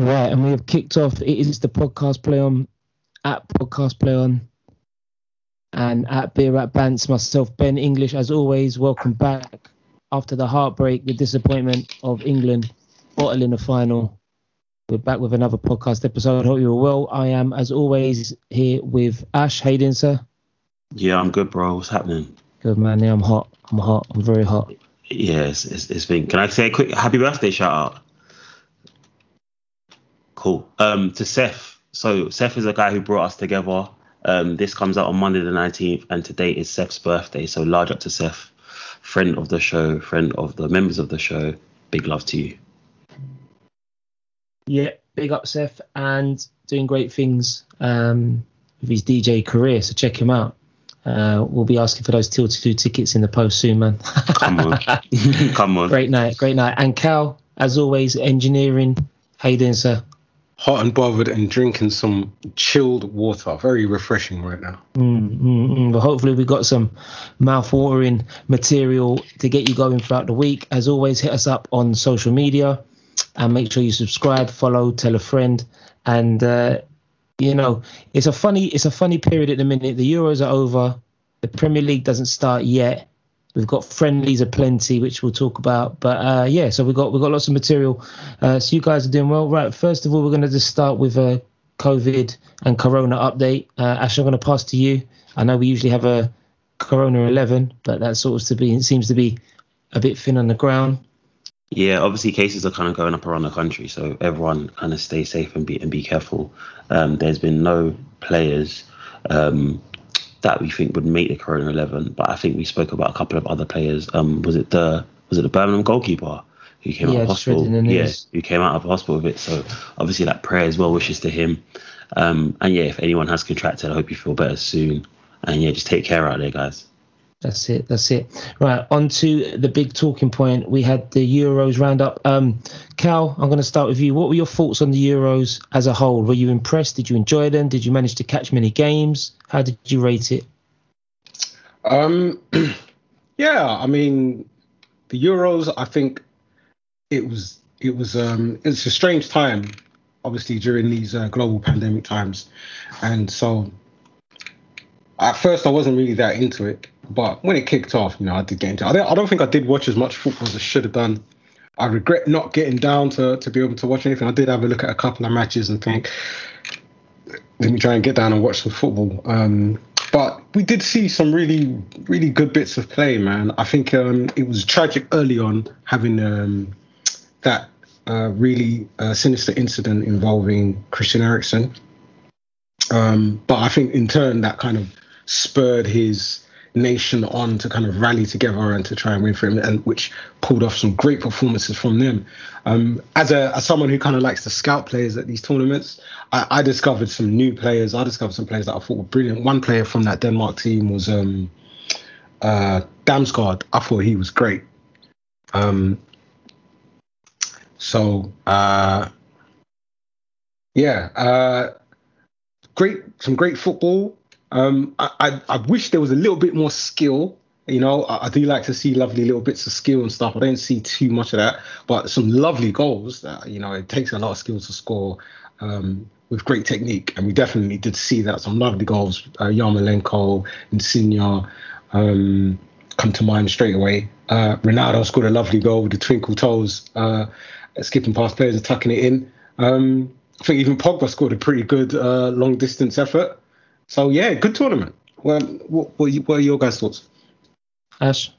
Right, and we have kicked off. It is the podcast play on at podcast play on and at beer at Bants. Myself, Ben English, as always. Welcome back after the heartbreak, the disappointment of England bottling the final. We're back with another podcast episode. Hope you're well. I am, as always, here with Ash Hayden, sir. Yeah, I'm good, bro. What's happening? Good man. Yeah, I'm hot. I'm hot. I'm very hot. Yes, it's, it's been. Can I say a quick happy birthday shout out? Cool. Um, to Seth. So Seth is a guy who brought us together. Um, this comes out on Monday the 19th, and today is Seth's birthday. So large up to Seth, friend of the show, friend of the members of the show. Big love to you. Yeah, big up Seth, and doing great things um, with his DJ career. So check him out. Uh, we'll be asking for those Till 2 tickets in the post soon, man. Come on. Come on. Great night, great night. And Cal, as always, engineering. How you doing, sir? Hot and bothered and drinking some chilled water. Very refreshing right now. Mm, mm, mm. But hopefully, we've got some mouth-watering material to get you going throughout the week. As always, hit us up on social media and make sure you subscribe, follow, tell a friend, and uh, you know it's a funny it's a funny period at the minute. The Euros are over. The Premier League doesn't start yet. We've got friendlies aplenty, which we'll talk about. But uh, yeah, so we've got we've got lots of material. Uh, so you guys are doing well. Right, first of all, we're going to just start with a COVID and Corona update. Uh, Ash, I'm going to pass to you. I know we usually have a Corona 11, but that sort of to be seems to be a bit thin on the ground. Yeah, obviously cases are kind of going up around the country, so everyone kind of stay safe and be and be careful. Um, there's been no players um, that we think would make the Corona 11. But I think we spoke about a couple of other players. Um, was it the was it the Birmingham goalkeeper who came Yeah, out of hospital? the Yeah, who came out of hospital with it. So obviously, like prayers, well wishes to him. Um, and yeah, if anyone has contracted, I hope you feel better soon. And yeah, just take care out there, guys. That's it. That's it. Right. On to the big talking point. We had the Euros roundup. Um, Cal, I'm going to start with you. What were your thoughts on the Euros as a whole? Were you impressed? Did you enjoy them? Did you manage to catch many games? How did you rate it? Um, yeah, I mean, the Euros. I think it was it was um it's a strange time, obviously during these uh, global pandemic times, and so at first I wasn't really that into it, but when it kicked off, you know, I did get into. it. I don't, I don't think I did watch as much football as I should have done. I regret not getting down to to be able to watch anything. I did have a look at a couple of matches and think, let me try and get down and watch some football. Um, but we did see some really, really good bits of play, man. I think um, it was tragic early on having um, that uh, really uh, sinister incident involving Christian Eriksen. Um, but I think in turn that kind of spurred his nation on to kind of rally together and to try and win for him, and which pulled off some great performances from them. Um, as a as someone who kind of likes to scout players at these tournaments, I, I discovered some new players. I discovered some players that I thought were brilliant. One player from that Denmark team was um, uh, Damsgaard. I thought he was great. Um, so uh, yeah, uh, great, some great football. Um, I, I, I wish there was a little bit more skill. You know, I, I do like to see lovely little bits of skill and stuff. I don't see too much of that, but some lovely goals. That you know, it takes a lot of skill to score um, with great technique, and we definitely did see that. Some lovely goals. Uh, Yarmolenko, Insigne, um, come to mind straight away. Uh, Ronaldo scored a lovely goal with the twinkle toes, uh, skipping past players and tucking it in. Um, I think even Pogba scored a pretty good uh, long distance effort. So yeah, good tournament. Well, what, what, what are your guys' thoughts? Ash?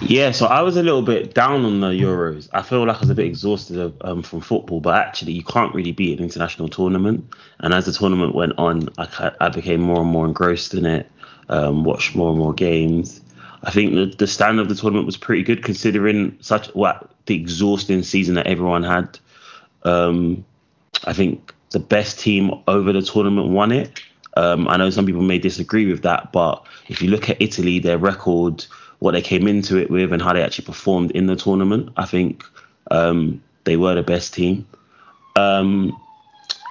Yeah, so I was a little bit down on the Euros. I feel like I was a bit exhausted um, from football, but actually, you can't really beat an international tournament. And as the tournament went on, I, I became more and more engrossed in it, um, watched more and more games. I think the, the standard of the tournament was pretty good considering such what the exhausting season that everyone had. Um, I think the best team over the tournament won it. Um, I know some people may disagree with that, but if you look at Italy, their record, what they came into it with, and how they actually performed in the tournament, I think um, they were the best team. Um,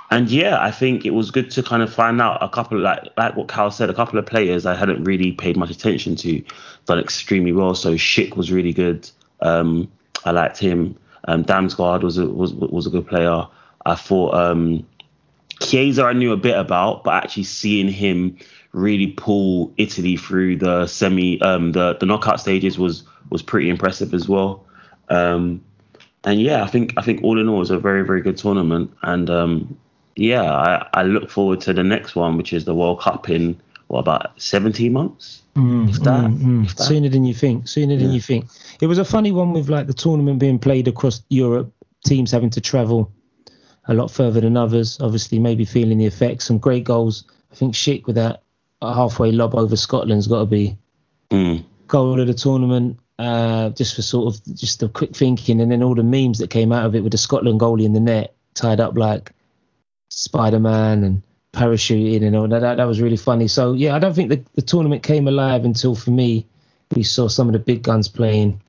and yeah, I think it was good to kind of find out a couple, like like what Cal said, a couple of players I hadn't really paid much attention to done extremely well. So Schick was really good. Um, I liked him. Um, Damsgaard was a, was was a good player. I thought um, Chiesa I knew a bit about, but actually seeing him really pull Italy through the semi um, the the knockout stages was was pretty impressive as well. Um, and yeah, I think I think all in all, it was a very very good tournament. And um, yeah, I, I look forward to the next one, which is the World Cup in what about 17 months? Mm, If that- mm, if that. Sooner than you think. Sooner than you think. It was a funny one with like the tournament being played across Europe, teams having to travel a lot further than others. Obviously, maybe feeling the effects. Some great goals. I think Schick with that halfway lob over Scotland's got to be Mm. goal of the tournament. Uh, just for sort of just the quick thinking, and then all the memes that came out of it with the Scotland goalie in the net tied up like Spider Man and parachuting and all that. that. That was really funny. So yeah, I don't think the, the tournament came alive until for me we saw some of the big guns playing.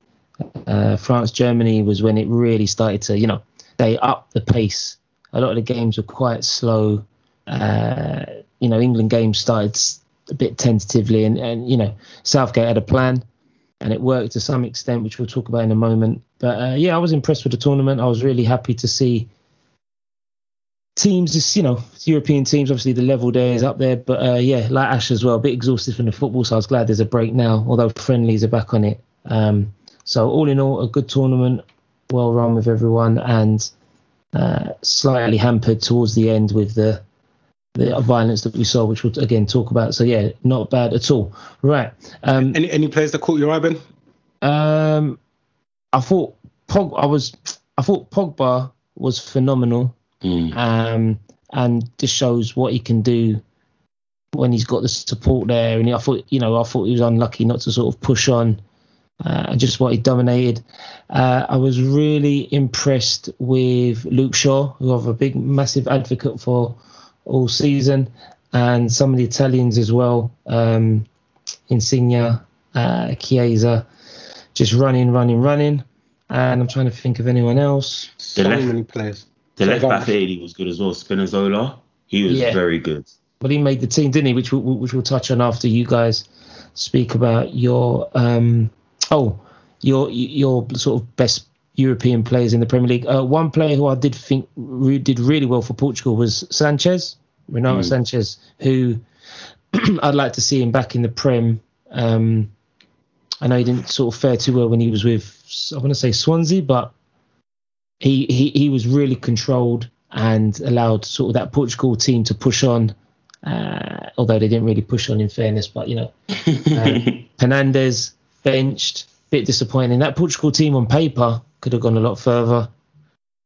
Uh, France Germany was when it really started to you know they upped the pace. A lot of the games were quite slow. Uh, you know, England games started a bit tentatively, and, and you know Southgate had a plan, and it worked to some extent, which we'll talk about in a moment. But uh, yeah, I was impressed with the tournament. I was really happy to see teams, just you know, European teams. Obviously, the level there is up there, but uh, yeah, like Ash as well, a bit exhausted from the football. So I was glad there's a break now, although friendlies are back on it. Um, so all in all, a good tournament, well run with everyone, and uh, slightly hampered towards the end with the the violence that we saw, which we'll again talk about. So yeah, not bad at all. Right. Um, Any any players that caught your eye, Ben? um, I thought Pog. I was. I thought Pogba was phenomenal. Mm. Um, and this shows what he can do when he's got the support there. And I thought, you know, I thought he was unlucky not to sort of push on. Uh, and just what he dominated. Uh, I was really impressed with Luke Shaw, who I'm a big, massive advocate for all season, and some of the Italians as well. Um, Insigne, uh, Chiesa, just running, running, running. And I'm trying to think of anyone else. So left- many players. The So left back on. for Italy was good as well. Spinazzola, he was Yeah. very good. But he made the team, didn't he? Which we'll, which we'll touch on after you guys speak about your um oh your your sort of best European players in the Premier League. Uh, one player who I did think re- did really well for Portugal was Sanches, Renato Mm. Sanches, who I'd like to see him back in the Prem. Um, I know he didn't sort of fare too well when he was with I want to say Swansea, but he, he he was really controlled and allowed sort of that Portugal team to push on. Uh, although they didn't really push on, in fairness, but you know, uh, Fernandes benched, bit disappointing. That Portugal team on paper could have gone a lot further.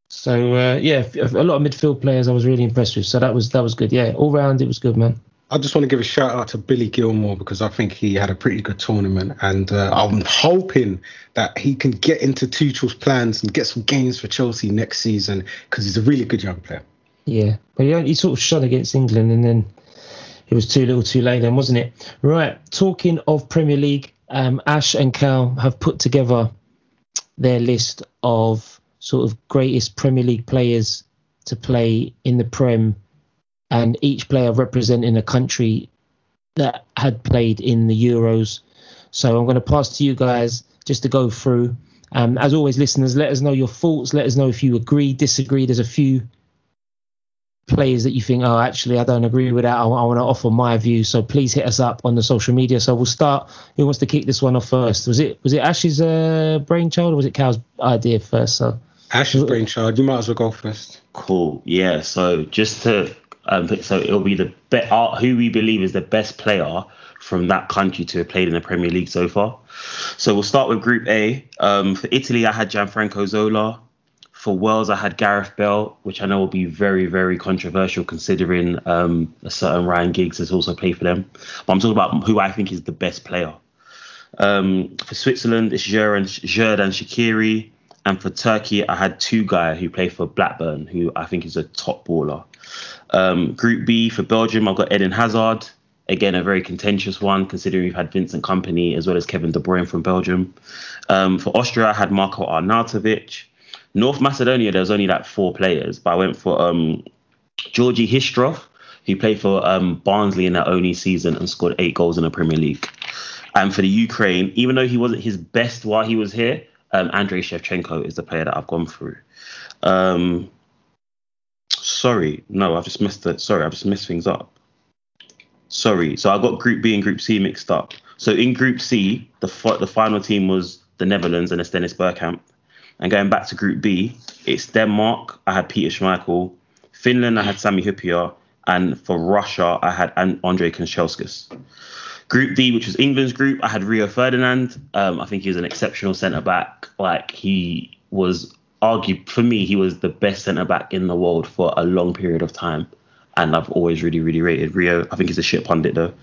So uh, yeah, a lot of midfield players I was really impressed with. So that was that was good. Yeah, all round it was good, man. I just want to give a shout out to Billy Gilmour because I think he had a pretty good tournament, and uh, I'm hoping that he can get into Tuchel's plans and get some games for Chelsea next season because he's a really good young player. Yeah, but he, he sort of shot against England, and then it was too little, too late, then, wasn't it? Right. Talking of Premier League, um, Ash and Cal have put together their list of sort of greatest Premier League players to play in the Prem, and each player representing a country that had played in the Euros. So I'm going to pass to you guys just to go through. Um, as always, listeners, let us know your thoughts. Let us know if you agree, disagree. There's a few players that you think, oh, actually, I don't agree with that. I, want to offer my view. So please hit us up on the social media. So we'll start. Who wants to kick this one off first? Was it was it Ash's uh, brainchild or was it Cal's idea first? So Ash's brainchild. You might as well go first. Cool. Yeah. So just to um, so it'll be the be- uh, who we believe is the best player from that country to have played in the Premier League so far. So we'll start with Group A. Um, for Italy, I had Gianfranco Zola. For Wales, I had Gareth Bell, which I know will be very, very controversial considering um, a certain Ryan Giggs has also played for them. But I'm talking about who I think is the best player. Um, for Switzerland, it's Xherdan Shaqiri. And for Turkey, I had Tugay who play for Blackburn, who I think is a top baller. Um, Group B for Belgium, I've got Eden Hazard. Again, a very contentious one, considering we've had Vincent Kompany as well as Kevin De Bruyne from Belgium. Um, for Austria, I had Marco Arnautovic. North Macedonia, there was only like four players, but I went for um, Georgi Hristov, who played for um, Barnsley in that only season and scored eight goals in the Premier League. And for the Ukraine, even though he wasn't his best while he was here, um, Andrei Shevchenko is the player that I've gone through. Um, sorry, no, I've just missed it. Sorry, I've just missed things up. Sorry, so I got Group B and Group C mixed up. So in Group C, the the final team was the Netherlands and it's Dennis Bergkamp. And going back to Group B, it's Denmark. I had Peter Schmeichel. Finland, I had Sami Hyypiä. And for Russia, I had Andrei Kanchelskis. Group D, which was England's group, I had Rio Ferdinand. Um, I think he was an exceptional centre back. Like he was argued for me, he was the best centre back in the world for a long period of time. And I've always really, really rated Rio. I think he's a shit pundit though.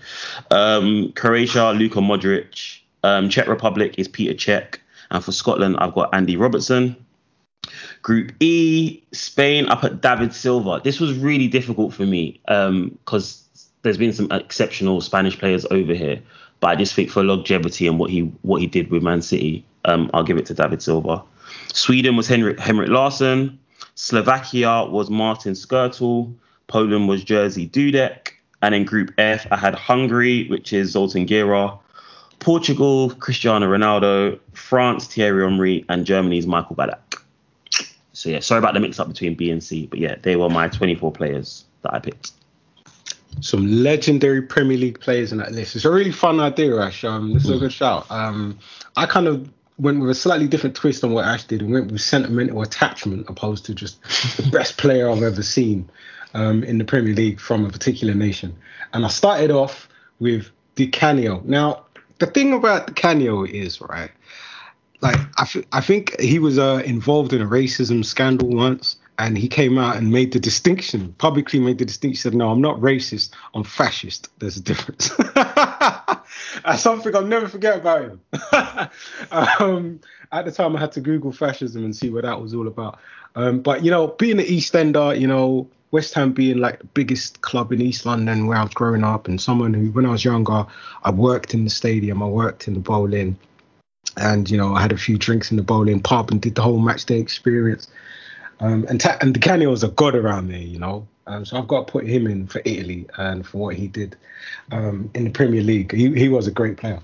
Um, Croatia, Luka Modric. Um, Czech Republic is Peter Cech. And for Scotland, I've got Andy Robertson. Group E, Spain, I put David Silva. This was really difficult for me because um, there's been some exceptional Spanish players over here, but I just think for longevity and what he what he did with Man City, um, I'll give it to David Silva. Sweden was Henrik, Henrik Larsson. Slovakia was Martin Skrtel. Poland was Jerzy Dudek. And in Group F, I had Hungary, which is Zoltan Gera. Portugal, Cristiano Ronaldo, France, Thierry Henry, and Germany's Michael Ballack. So yeah, sorry about the mix up between B and C, but yeah, they were my 24 players that I picked. Some legendary Premier League players in that list. It's a really fun idea, Ash. Um, this is a good shout. Um, I kind of went with a slightly different twist on what Ash did and went with sentimental attachment opposed to just the best player I've ever seen um, in the Premier League from a particular nation. And I started off with Di Canio. Now, the thing about Canio is right. Like I, I think he was uh, involved in a racism scandal once, and he came out and made the distinction publicly. Made the distinction. Said, "No, I'm not racist. I'm fascist. There's a difference." That's something I'll never forget about him. um, at the time, I had to Google fascism and see what that was all about. Um, but you know, being an East Ender, you know, West Ham being like the biggest club in East London where I was growing up, and someone who, when I was younger, I worked in the stadium, I worked in the Boleyn, and you know I had a few drinks in the Boleyn pub and did the whole match day experience. Um, and ta- and Canio was a god around there, you know. Um, so I've got to put him in for Italy and for what he did um, in the Premier League. He he was a great player.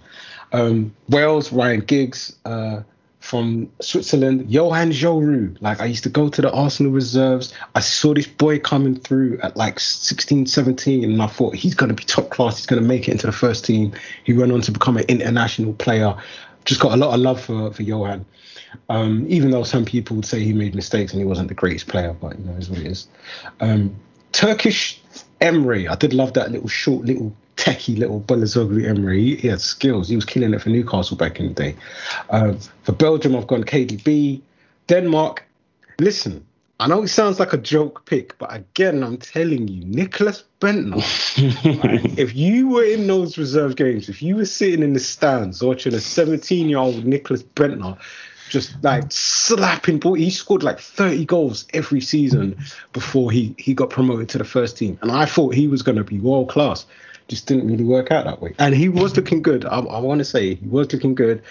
Um, Wales, Ryan Giggs. Uh, from Switzerland, Johan Djourou. Like I used to go to the Arsenal reserves. I saw this boy coming through at like 16, 17, and I thought he's going to be top class. He's going to make it into the first team. He went on to become an international player. Just got a lot of love for for Johan. Um, even though some people would say he made mistakes and he wasn't the greatest player, but you know, is what it is. Um, Turkish Emre, I did love that little short little techie little Belazoglu Emre. He, he, had skills. He was killing it for Newcastle back in the day. Um, for Belgium, I've gone KDB. Denmark, listen, I know it sounds like a joke pick, but again, I'm telling you, Nicklas Bendtner. right, if you were in those reserve games, if you were sitting in the stands watching a 17 year old Nicklas Bendtner just like slapping ball. He scored like 30 goals every season before he, he got promoted to the first team. And I thought he was going to be world class just didn't really work out that way. And he was looking good. I, I want to say he was looking good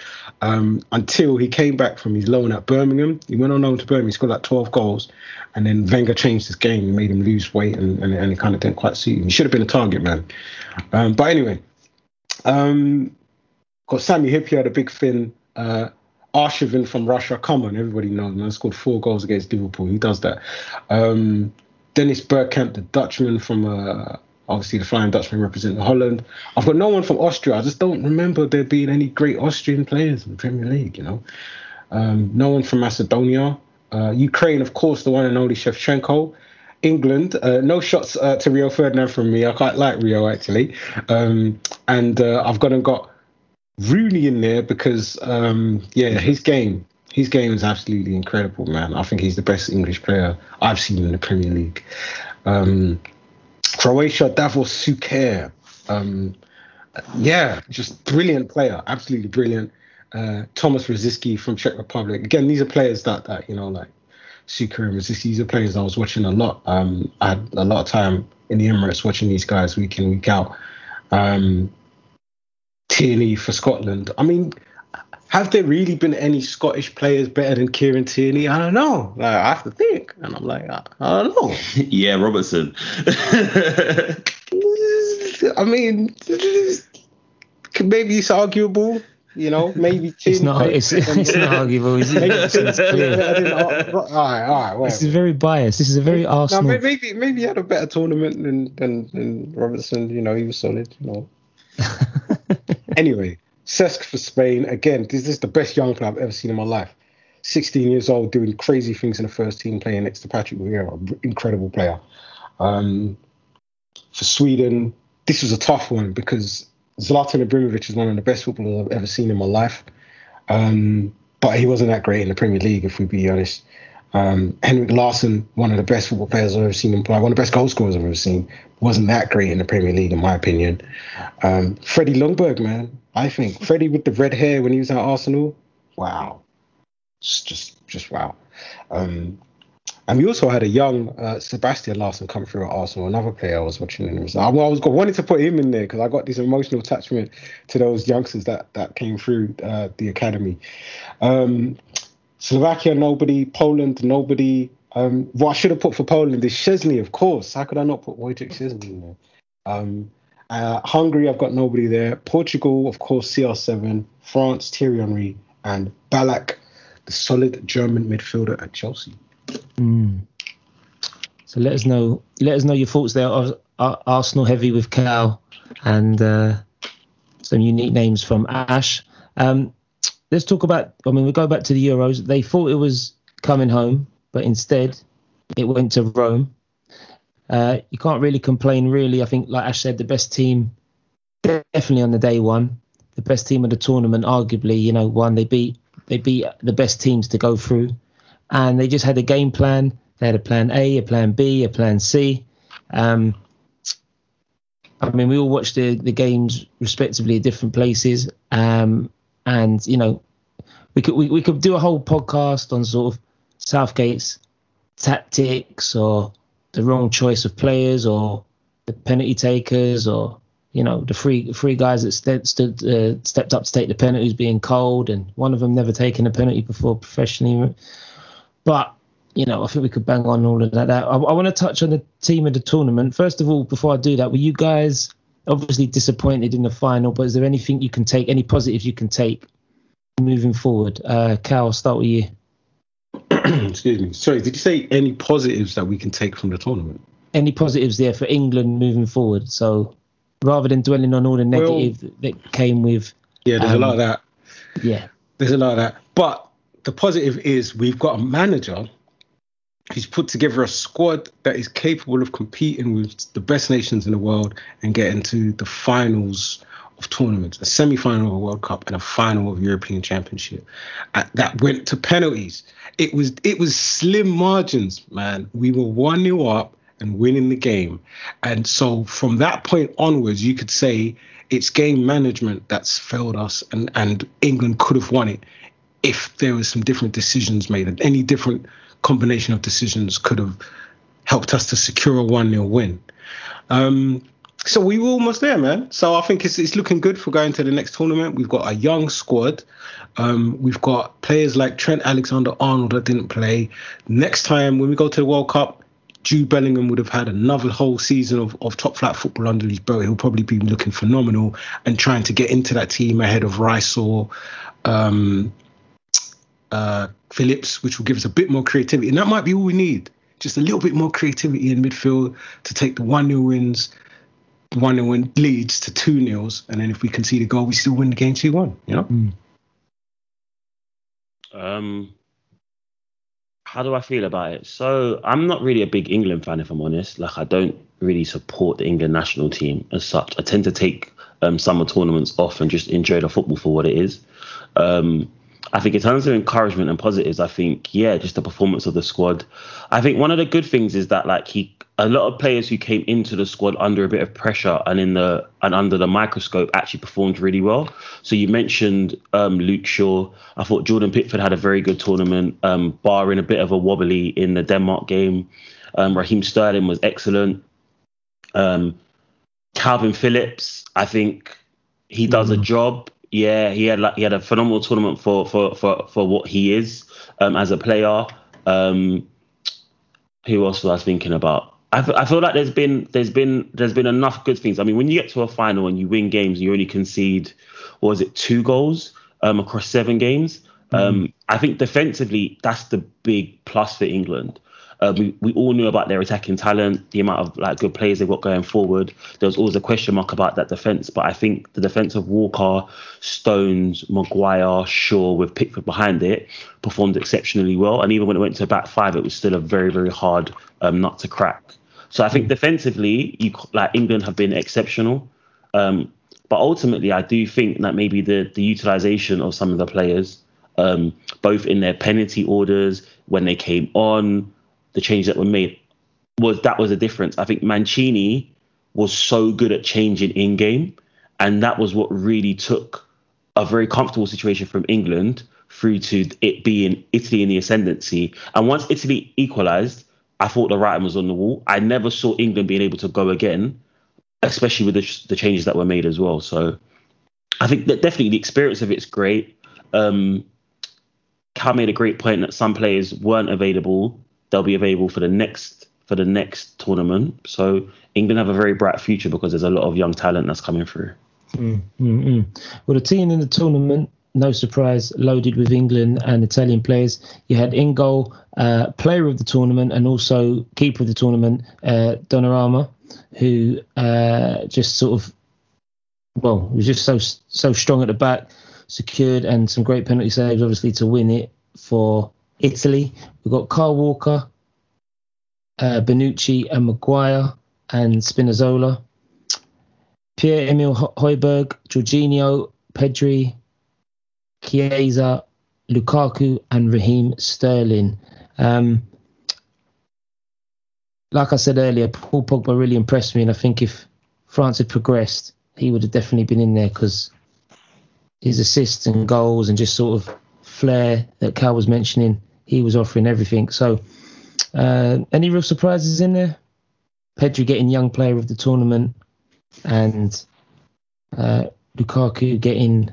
um, until he came back from his loan at Birmingham. He went on loan to Birmingham, scored like 12 goals, and then Wenger changed his game and made him lose weight, and, and, and it kind of didn't quite suit him. He should have been a target man. Um, but anyway, um, got Sami had a big fin. Uh, Arshavin from Russia, come on, everybody knows, man. Scored four goals against Liverpool. He does that. Um, Dennis Bergkamp, the Dutchman from uh, obviously the Flying Dutchman representing Holland. I've got no one from Austria. I just don't remember there being any great Austrian players in the Premier League, you know. Um, no one from Macedonia. Uh, Ukraine, of course, the one and only Shevchenko. England, uh, no shots uh, to Rio Ferdinand from me. I quite like Rio actually. Um, and uh, I've gone and got Rooney in there because, um, yeah, his game, his game is absolutely incredible, man. I think he's the best English player I've seen in the Premier League. Um, Croatia, Davor Suker. Um, yeah, just brilliant player, absolutely brilliant. Uh, Thomas Rosicky from Czech Republic. Again, these are players that that you know like Suker and Rosicky. These are players I was watching a lot. Um, I had a lot of time in the Emirates watching these guys week in week out. Um, Tierney for Scotland. I mean, have there really been any Scottish players better than Kieran Tierney? I don't know. Like, I have to think, and I'm like, I, I don't know. yeah, Robertson. I mean, maybe it's arguable. You know, maybe tin. It's not. It's, it's not arguable. Is it? Maybe It's tin's clear. better than- all right, all right, This is very biased. This is a very No, Arsenal. may- maybe maybe he had a better tournament than than, than Robertson. You know, he was solid. You know. Anyway, Cesc for Spain again. This is the best young player I've ever seen in my life. 16 years old, doing crazy things in the first team, playing next to Patrick Vieira, incredible player. Um, for Sweden, this was a tough one because Zlatan Ibrahimovic is one of the best footballers I've ever seen in my life. Um, but he wasn't that great in the Premier League, if we be honest. Um, Henrik Larsson, one of the best football players I've ever seen one of the best goal scorers I've ever seen, wasn't that great in the Premier League, in my opinion. Um, Freddie Ljungberg, man, I think Freddie with the red hair when he was at Arsenal, wow, it's just just wow. Um, and we also had a young uh, Sebastian Larsson come through at Arsenal, another player I was watching. And I, I was I wanted to put him in there because I got this emotional attachment to those youngsters that that came through uh, the academy. Um, Slovakia, nobody. Poland, nobody. Um, what I should have put for Poland is Szczesny, of course. How could I not put Wojciech Szczesny in there? Um, uh, Hungary, I've got nobody there. Portugal, of course, CR7. France, Thierry Henry, and Ballack, the solid German midfielder at Chelsea. Mm. So let us know. Let us know your thoughts there. Ar- Ar- Arsenal heavy with Cal and uh, some unique names from Ash. Um, let's talk about. I mean, we go back to the Euros. They thought it was coming home, but instead it went to Rome. Uh, you can't really complain, really. I think, like Ash said, the best team definitely on the day one, the best team of the tournament, arguably. You know, one they beat they beat the best teams to go through and they just had a game plan. They had a plan A, a plan B, a plan C. Um, I mean, we all watched the, the games respectively at different places, um, and you know, we could we, we could do a whole podcast on sort of Southgate's tactics or the wrong choice of players or the penalty takers or you know the three three guys that st- stood uh, stepped up to take the penalties being cold and one of them never taken a penalty before professionally but you know, I think we could bang on all of that. I, I want to touch on the team of the tournament. First of all, before I do that, were you guys obviously disappointed in the final? But is there anything you can take, any positives you can take moving forward? Uh, Cal, I'll start with you. Excuse me. Sorry, did you say any positives that we can take from the tournament? Any positives there for England moving forward? So rather than dwelling on all the Well- negative that came with, Yeah, there's Um, a lot of that. yeah, There's a lot of that. But the positive is we've got a manager who's put together a squad that is capable of competing with the best nations in the world and getting to the finals of tournaments, a semi-final of a World Cup and a final of European Championship. Uh, that went to penalties. It was it was slim margins, man. We were one 0 up and winning the game, and so from that point onwards, you could say it's game management that's failed us, and and England could have won it if there was some different decisions made. And any different combination of decisions could have helped us to secure a one 0 win. Um, so we were almost there, man. So I think it's it's looking good for going to the next tournament. We've got a young squad. Um, we've got players like Trent Alexander-Arnold that didn't play. Next time when we go to the World Cup, Jude Bellingham would have had another whole season of, of top flight football under his belt. He'll probably be looking phenomenal and trying to get into that team ahead of Rice or um, uh, Phillips, which will give us a bit more creativity. And that might be all we need. Just a little bit more creativity in midfield to take the 1 0 wins, 1 0 win leads to 2 nils. And then if we concede a goal, we still win the game 2 1. You know? Um, how do I feel about it? So I'm not really a big England fan, if I'm honest. Like I don't really support the England national team as such. I tend to take um, summer tournaments off and just enjoy the football for what it is. Um, I think in terms of encouragement and positives, I think yeah, just the performance of the squad. I think one of the good things is that like he, a lot of players who came into the squad under a bit of pressure and in the and under the microscope actually performed really well. So you mentioned um, Luke Shaw. I thought Jordan Pickford had a very good tournament, um, barring a bit of a wobbly in the Denmark game. Um, Raheem Sterling was excellent. Um, Calvin Phillips, I think he does a job. Yeah, he had like he had a phenomenal tournament for for for for what he is um, as a player. Um, who else was I thinking about? I, f- I feel like there's been there's been there's been enough good things. I mean, when you get to a final and you win games, and you only concede, or is it two goals? um, across seven games. Um, I think defensively, that's the big plus for England. Uh, we, we all knew about their attacking talent, the amount of like good players they've got going forward. There was always a question mark about that defense, but I think the defense of Walker, Stones, Maguire, Shaw, with Pickford behind it, performed exceptionally well. And even when it went to back five, it was still a very very hard um, nut to crack. So I think defensively, you like England have been exceptional. Um, but ultimately, I do think that maybe the the utilization of some of the players, um, both in their penalty orders when they came on, the changes that were made, was that was a difference. I think Mancini was so good at changing in game, and that was what really took a very comfortable situation from England through to it being Italy in the ascendancy. And once Italy equalised, I thought the writing was on the wall. I never saw England being able to go again, especially with the, the changes that were made as well. So I think that definitely the experience of it's great. Um, Cal made a great point that some players weren't available. They'll be available for the next for the next tournament. So England have a very bright future because there's a lot of young talent that's coming through. Mm, mm, mm. Well, the team in the tournament, no surprise, loaded with England and Italian players. You had in goal, uh, player of the tournament and also keeper of the tournament, uh, Donnarumma, who uh, just sort of, well, was just so so strong at the back, secured and some great penalty saves, obviously to win it for Italy. We've got Carl Walker, uh, Bonucci, and Maguire, and Spinazzola. Pierre Emil Højbjerg, Jorginho, Pedri, Chiesa, Lukaku, and Raheem Sterling. Um, like I said earlier, Paul Pogba really impressed me, and I think if France had progressed, he would have definitely been in there because his assists and goals and just sort of flair that Cal was mentioning, he was offering everything. So, uh, any real surprises in there? Pedri getting young player of the tournament, and uh, Lukaku getting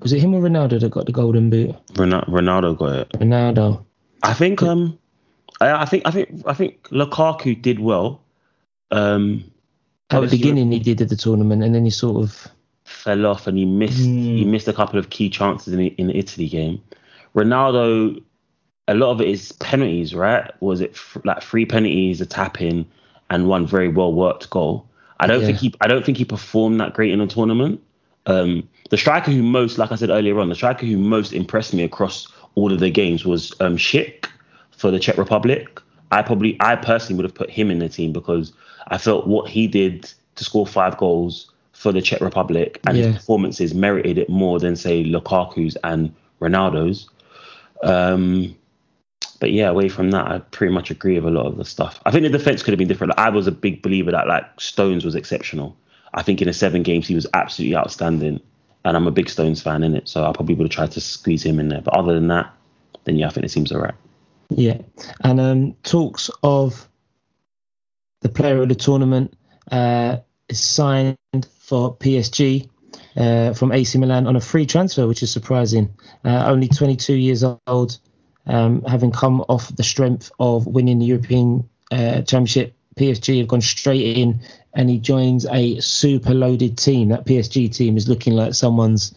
was it him or Ronaldo that got the golden boot? Ronaldo got it. Ronaldo. I think um, I, I think I think I think Lukaku did well. Um, at the beginning, he did at the tournament, and then he sort of fell off, and he missed mm. he missed a couple of key chances in the, in the Italy game. Ronaldo, a lot of it is penalties, right? Was it f- like three penalties, a tap in, and one very well worked goal? I don't yeah. think he I don't think he performed that great in the tournament. Um, the striker who most, like I said earlier on, the striker who most impressed me across all of the games was um, Schick for the Czech Republic. I probably, I personally would have put him in the team because I felt what he did to score five goals for the Czech Republic and yeah. his performances merited it more than say Lukaku's and Ronaldo's. Um, but yeah, away from that, I pretty much agree with a lot of the stuff. I think the defense could have been different. I was a big believer that like Stones was exceptional. I think in the seven games he was absolutely outstanding, and I'm a big Stones fan in it, so I probably would have tried to squeeze him in there. But other than that, then yeah, I think it seems alright. Yeah, and um, talks of the player of the tournament uh, is signed for PSG uh, from AC Milan on a free transfer, which is surprising. Uh, only 22 years old, um, having come off the strength of winning the European uh, Championship. PSG have gone straight in, and he joins a super loaded team. That PSG team is looking like someone's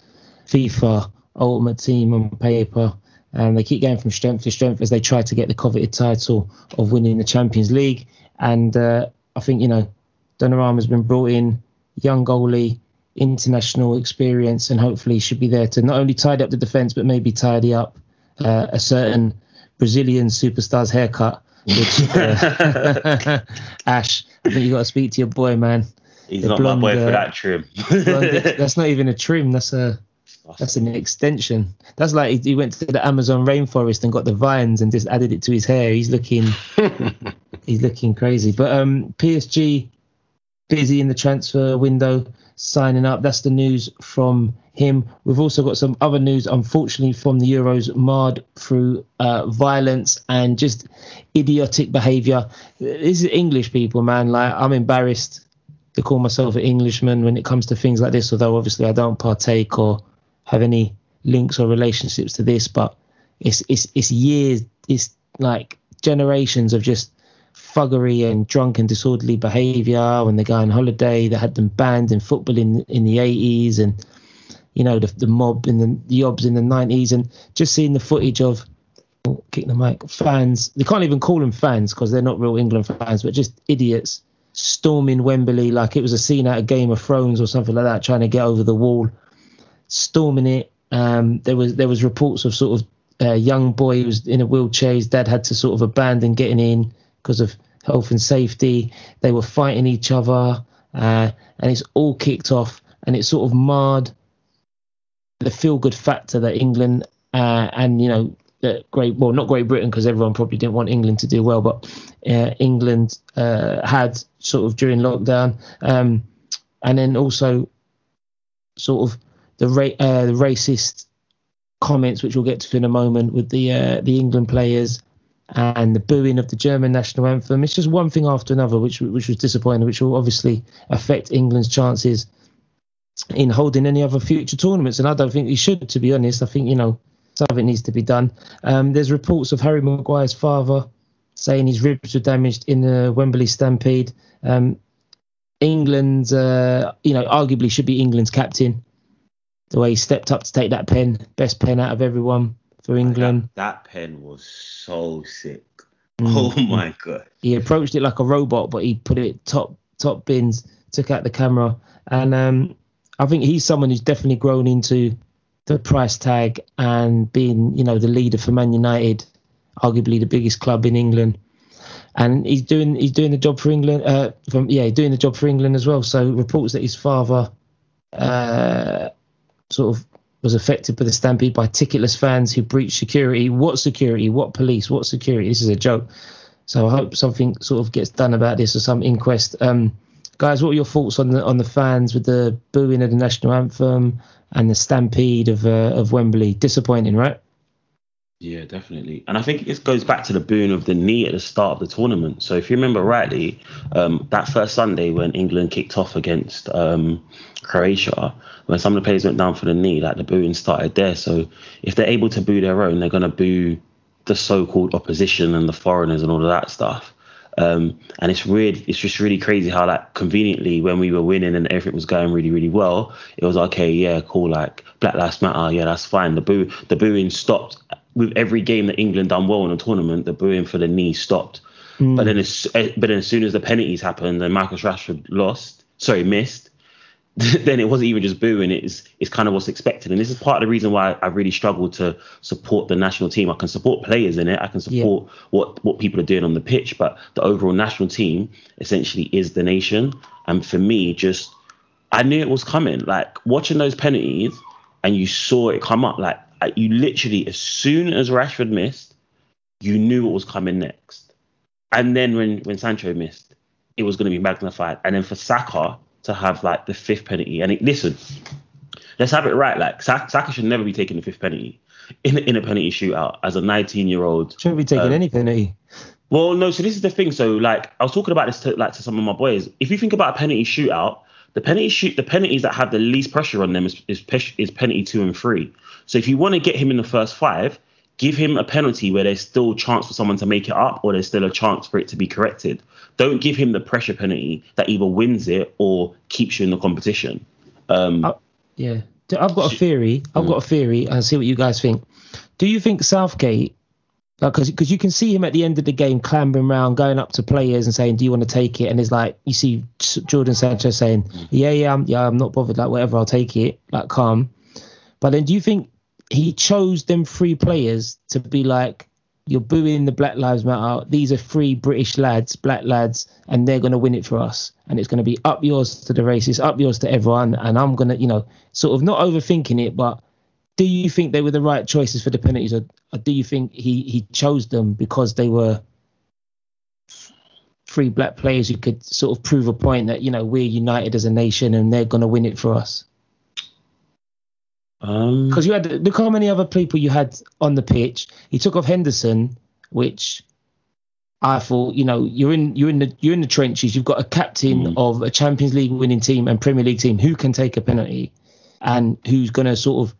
FIFA Ultimate Team on paper and they keep going from strength to strength as they try to get the coveted title of winning the Champions League. And uh, I think you know, Donnarumma has been brought in, young goalie, international experience, and hopefully should be there to not only tidy up the defence but maybe tidy up uh, a certain Brazilian superstar's haircut. Which uh, Ash, I think you got to speak to your boy, man. He's the not blonde, my boy for uh, that trim. blonde, that's not even a trim. That's a that's an extension. That's like he went to the Amazon rainforest and got the vines and just added it to his hair. He's looking, he's looking crazy. But um, PSG busy in the transfer window, signing up. That's the news from him. We've also got some other news, unfortunately, from the Euros, marred through uh, violence and just idiotic behaviour. This is English people, man. Like I'm embarrassed to call myself an Englishman when it comes to things like this, although obviously I don't partake or have any links or relationships to this, but it's it's it's years, it's like generations of just fuggery and drunk and disorderly behaviour when they go on holiday that had them banned in football in in the 80s and you know, the, the mob in the, Yobs in the 90s, and just seeing the footage of oh, kick the mic fans. They can't even call them fans because they're not real England fans, but just idiots storming Wembley like it was a scene out of Game of Thrones or something like that, trying to get over the wall, storming it. Um, there was there was reports of sort of a young boy who was in a wheelchair. His dad had to sort of abandon getting in because of health and safety. They were fighting each other, uh, and it's all kicked off, and it sort of marred the feel good factor that England uh, and you know that great well not Great Britain because everyone probably didn't want England to do well, but uh, England uh, had sort of during lockdown, um, and then also sort of the ra- uh, the racist comments, which we'll get to in a moment, with the uh, the England players and the booing of the German national anthem. It's just one thing after another, which which was disappointing, which will obviously affect England's chances in holding any other future tournaments. And I don't think he should, to be honest. I think you know something needs to be done. Um, there's reports of Harry Maguire's father saying his ribs were damaged in the Wembley Stampede. Um, England, uh, you know, arguably should be England's captain. The way he stepped up to take that pen, best pen out of everyone for England. That, that pen was so sick. Mm. Oh my god. He approached it like a robot, but he put it top top bins, took out the camera, and um, I think he's someone who's definitely grown into the price tag and being, you know, the leader for Man United, arguably the biggest club in England. And he's doing he's doing the job for England. Uh, from yeah, doing the job for England as well. So reports that his father, uh, sort of was affected by the stampede by ticketless fans who breached security. What security? What police? What security? This is a joke. So I hope something sort of gets done about this or some inquest. Um, guys, what are your thoughts on the on the fans with the booing of the national anthem and the stampede of uh, of Wembley? Disappointing, right? Yeah, definitely. And I think it goes back to the boon of the knee at the start of the tournament. So if you remember rightly, um, that first Sunday when England kicked off against um, Croatia, when some of the players went down for the knee, like the booing started there. So if they're able to boo their own, they're going to boo the so-called opposition and the foreigners and all of that stuff. Um, and it's weird. It's just really crazy how, like, conveniently, when we were winning and everything was going really, really well, it was okay. Yeah, cool. Like Black Lives Matter. Yeah, that's fine. The boo, the booing stopped with every game that England done well in a tournament. The booing for the knee stopped. Mm. But then, as, but then as soon as the penalties happened and Marcus Rashford lost, sorry, missed, then it wasn't even just booing. It's it's kind of what's expected, and this is part of the reason why I really struggle to support the national team. I can support players in it. I can support yeah. what what people are doing on the pitch, but the overall national team essentially is the nation. And for me, just I knew it was coming. Like watching those penalties, and you saw it come up. Like you literally, as soon as Rashford missed, you knew what was coming next. And then when when Sancho missed, it was going to be magnified. And then for Saka to have like the fifth penalty. And it, listen, let's have it right. Like Saka should never be taking the fifth penalty in in a penalty shootout as a 19 year old. Shouldn't be taking um, any penalty. Well, no. So this is the thing. So like I was talking about this to like to some of my boys. If you think about a penalty shootout, the penalty shoot the penalties that have the least pressure on them is is, is penalty two and three. So if you want to get him in the first five, give him a penalty where there's still a chance for someone to make it up or there's still a chance for it to be corrected. Don't give him the pressure penalty that either wins it or keeps you in the competition. Um, uh, yeah, I've got a theory. I've got a theory. and see what you guys think. Do you think Southgate, because because you can see him at the end of the game clambering around, going up to players and saying, "Do you want to take it?" And it's like you see Jordan Sanchez saying, "Yeah, yeah, I'm, yeah, I'm not bothered. Like whatever, I'll take it. Like calm." But then, do you think he chose them three players to be like, you're booing the Black Lives Matter. These are three British lads, black lads, and they're going to win it for us. And it's going to be up yours to the racists, up yours to everyone. And I'm going to, you know, sort of not overthinking it, but do you think they were the right choices for the penalties, or, or do you think he he chose them because they were three black players who could sort of prove a point that you know we're united as a nation and they're going to win it for us? Um, because um, you had look how many other people you had on the pitch. He took off Henderson, which I thought, you know, you're in you're in the you're in the trenches. You've got a captain mm. of a Champions League winning team and Premier League team who can take a penalty, and who's going to sort of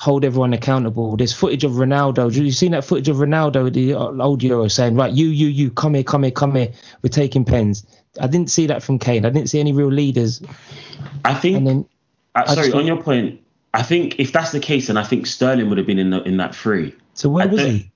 hold everyone accountable. There's footage of Ronaldo. Have you seen that footage of Ronaldo, the old Euro, saying, "Right, you, you, you, come here, come here, come here. We're taking pens." I didn't see that from Kane. I didn't see any real leaders. I think. And then, uh, sorry, on your point, I think if that's the case, then I think Sterling would have been in the, in that three. So where I was he?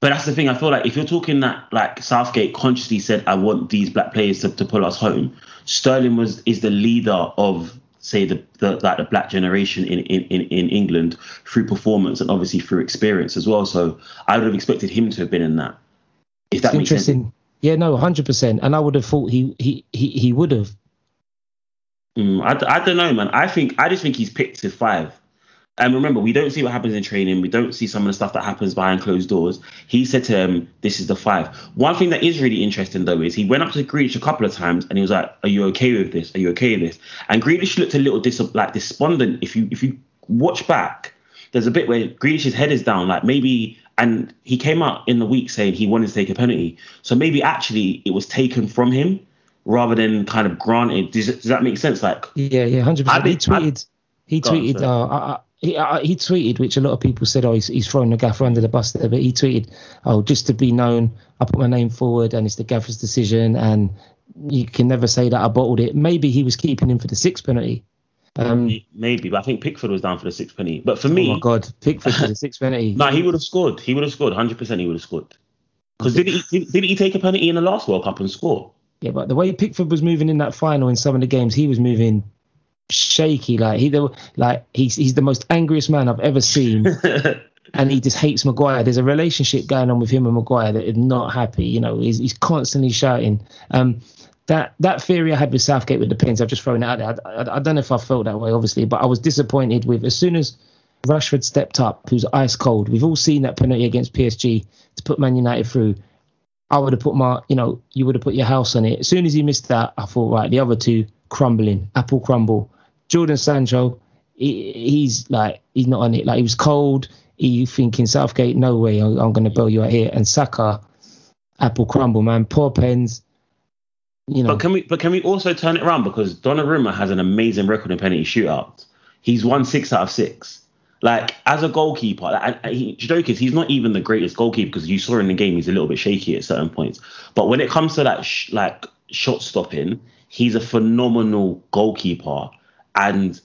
But that's the thing. I feel like if you're talking that like Southgate consciously said, "I want these black players to, to pull us home," Sterling was is the leader of say the, the like the black generation in, in, in, England through performance and obviously through experience as well. So I would have expected him to have been in that. If that It's makes sense. interesting. Yeah, no, hundred percent. And I would have thought he he he, he would have. Mm, I, I don't know, man. I think I just think he's picked to five. And remember, we don't see what happens in training. We don't see some of the stuff that happens behind closed doors. He said to him, "This is the five. One thing that is really interesting though is he went up to Grealish a couple of times and he was like, "Are you okay with this? Are you okay with this?" And Grealish looked a little dis- like despondent. If you if you watch back, there's a bit where Grealish's head is down, like maybe. And he came out in the week saying he wanted to take a penalty. So maybe actually it was taken from him rather than kind of granted. Does, does that make sense? Like Yeah, yeah, hundred percent. He tweeted. He tweeted. uh, I, I, he, I, he tweeted, which a lot of people said, "Oh, he's, he's throwing the gaffer under the bus there." But he tweeted, "Oh, just to be known, I put my name forward, and it's the gaffer's decision, and you can never say that I bottled it." Maybe he was keeping him for the sixth penalty. Um, Maybe, but I think Pickford was down for the sixth penny. But for oh me, my God, Pickford for the sixth penalty. no, he would have scored. He would have scored. Hundred percent, he would have scored. Because did he did, didn't he take a penalty in the last World Cup and score? Yeah, but the way Pickford was moving in that final in some of the games, he was moving shaky. Like he, were, like he's he's the most angriest man I've ever seen. and he just hates Maguire. There's a relationship going on with him and Maguire that is not happy. You know, he's, he's constantly shouting. Um, that that theory I had with Southgate with the pins, I've just thrown it out there. I, I, I don't know if I felt that way, obviously, but I was disappointed with as soon as Rashford stepped up, who's ice cold. We've all seen that penalty against PSG to put Man United through. I would have put my, you know, you would have put your house on it. As soon as he missed that, I thought, right, the other two crumbling, apple crumble. Jadon Sancho, he, he's like, he's not on it. Like he was cold. He thinking Southgate, no way, I'm, I'm going to bail you out here. And Saka, apple crumble, man. Poor pens. You know, But can we but can we also turn it around because Donnarumma has an amazing record in penalty shootouts. He's won six out of six. Like as a goalkeeper, like, he, joke is he's not even the greatest goalkeeper because you saw in the game he's a little bit shaky at certain points. But when it comes to that sh- like shot stopping, he's a phenomenal goalkeeper. And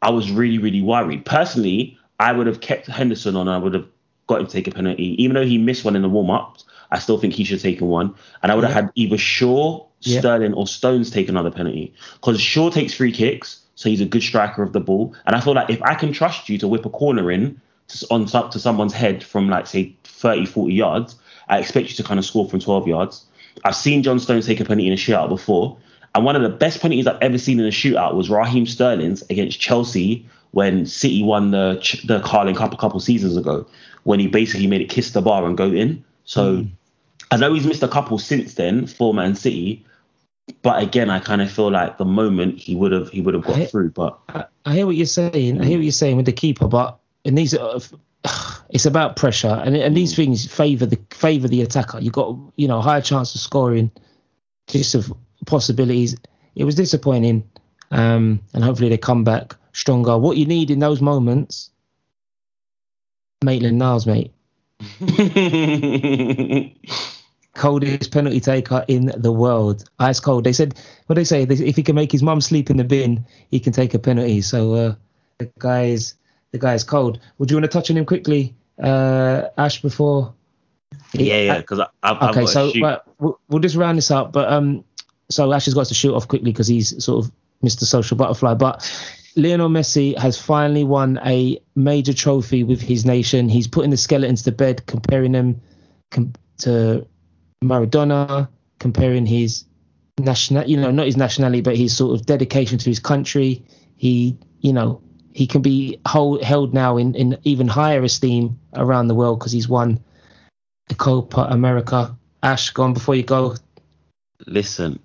I was really really worried. Personally, I would have kept Henderson on. I would have got him to take a penalty, even though he missed one in the warm ups. I still think he should have taken one, and I would have Yeah. had either Shaw, Yeah. Sterling, or Stones take another penalty because Shaw takes free kicks, so he's a good striker of the ball. And I feel like if I can trust you to whip a corner in to, on to someone's head from like say 30, 40 yards, I expect you to kind of score from 12 yards. I've seen John Stones take a penalty in a shootout before, and one of the best penalties I've ever seen in a shootout was Raheem Sterling's against Chelsea when City won the the Carling Cup a couple seasons ago, when he basically made it kiss the bar and go in. So hmm. I know he's missed a couple since then for Man City, but again, I kind of feel like the moment he would have he would have got I- through. But I, I hear what you're saying. I hear what you're saying with the keeper, but in these, it's about pressure, and and these things favour the favour the attacker. You got you know higher chance of scoring, just of possibilities. It was disappointing, um, and hopefully they come back stronger. What you need in those moments, Maitland Niles, mate, coldest penalty taker in the world, ice cold. They said what they say. They, if he can make his mum sleep in the bin, he can take a penalty. So uh, the guy is the guy is cold. Would you want to touch on him quickly, uh, Ash? Before yeah, yeah, because I've, I've Okay, got so right, we'll, we'll just round this up. But um, so Ash has got to shoot off quickly because he's sort of Mr. Social Butterfly. But Lionel Messi has finally won a major trophy with his nation. He's putting the skeletons to bed, comparing them com- to Maradona, comparing his national, you know, not his nationality, but his sort of dedication to his country. He, you know, he can be hold, held now in, in even higher esteem around the world because he's won the Copa America. Ash, go on before you go. Listen,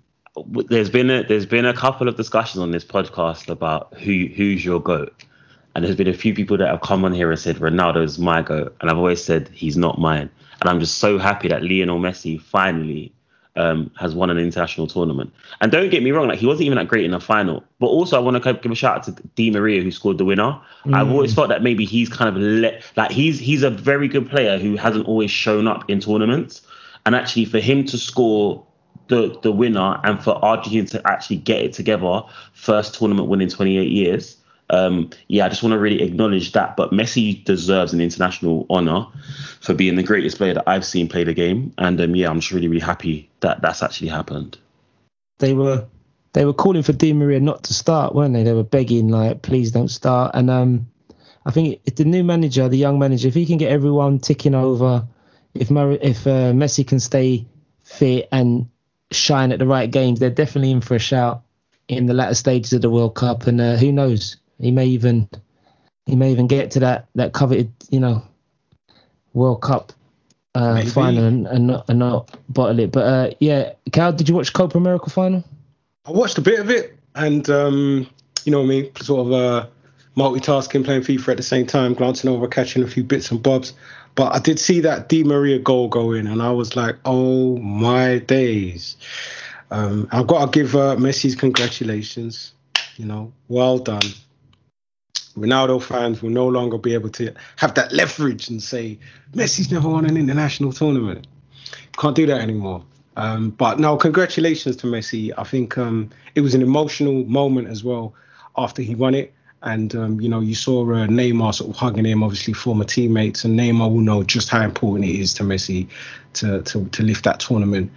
there's been a there's been a couple of discussions on this podcast about who who's your goat, and there's been a few people that have come on here and said Ronaldo's my goat, and I've always said he's not mine, and I'm just so happy that Lionel Messi finally um, has won an international tournament. And don't get me wrong, like he wasn't even that great in the final, but also I want to give a shout out to Di Maria who scored the winner. I've always felt that maybe he's kind of let like he's he's a very good player who hasn't always shown up in tournaments, and actually for him to score the the winner and for Argentina to actually get it together, first tournament win in 28 years. Um, yeah, I just want to really acknowledge that. But Messi deserves an international honor for being the greatest player that I've seen play the game, and um, yeah, I'm just really really happy that that's actually happened. They were they were calling for Di Maria not to start, weren't they? They were begging like, please don't start. And um, I think if the new manager, the young manager, if he can get everyone ticking over, if Mar- if uh, Messi can stay fit and shine at the right games, they're definitely in for a shout in the latter stages of the World Cup. And uh, who knows, he may even he may even get to that that coveted, you know, World Cup uh, final and, and, not, and not bottle it. But uh, yeah, Cal, did you watch Copa America final? I watched a bit of it, and um, you know what I mean, sort of uh, multitasking, playing FIFA at the same time, glancing over, catching a few bits and bobs. But I did see that Di Maria goal go in, and I was like, oh my days. Um, I've got to give uh, Messi's congratulations. You know, well done. Ronaldo fans will no longer be able to have that leverage and say Messi's never won an international tournament. Can't do that anymore. Um, but no, congratulations to Messi. I think um, it was an emotional moment as well after he won it. And, um, you know, you saw uh, Neymar sort of hugging him, obviously former teammates, and Neymar will know just how important it is to Messi to, to, to lift that tournament.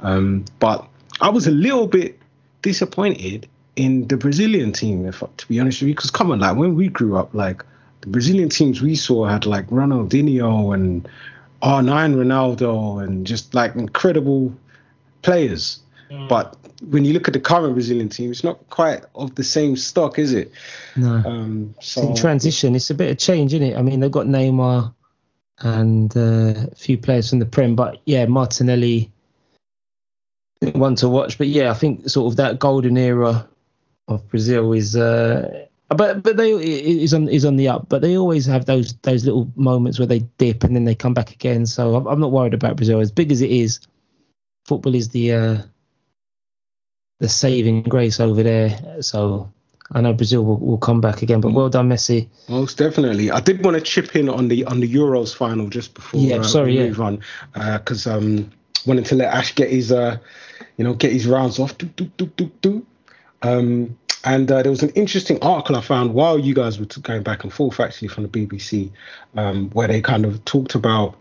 Um, but I was a little bit disappointed in the Brazilian team, if to be honest with you, because come on, like when we grew up, like the Brazilian teams we saw had like Ronaldinho and R9 Ronaldo and just like incredible players. Mm. But when you look at the current Brazilian team, it's not quite of the same stock, is it? No. Um, so, in transition. It's a bit of change, isn't it? I mean, they've got Neymar and uh, a few players from the Prem, but yeah, Martinelli, one to watch. But yeah, I think sort of that golden era of Brazil is. Uh, but but they is on is on the up. But they always have those those little moments where they dip and then they come back again. So I'm, I'm not worried about Brazil. As big as it is, football is the uh, the saving grace over there. So I know Brazil will, will come back again. But well done, Messi. Most definitely. I did want to chip in on the on the Euros final just before yeah, uh, sorry, we move on because uh, um wanted to let Ash get his uh you know get his rounds off. Do, do, do, do, do. Um, and uh, there was an interesting article I found while you guys were going back and forth, actually, from the BBC, um, where they kind of talked about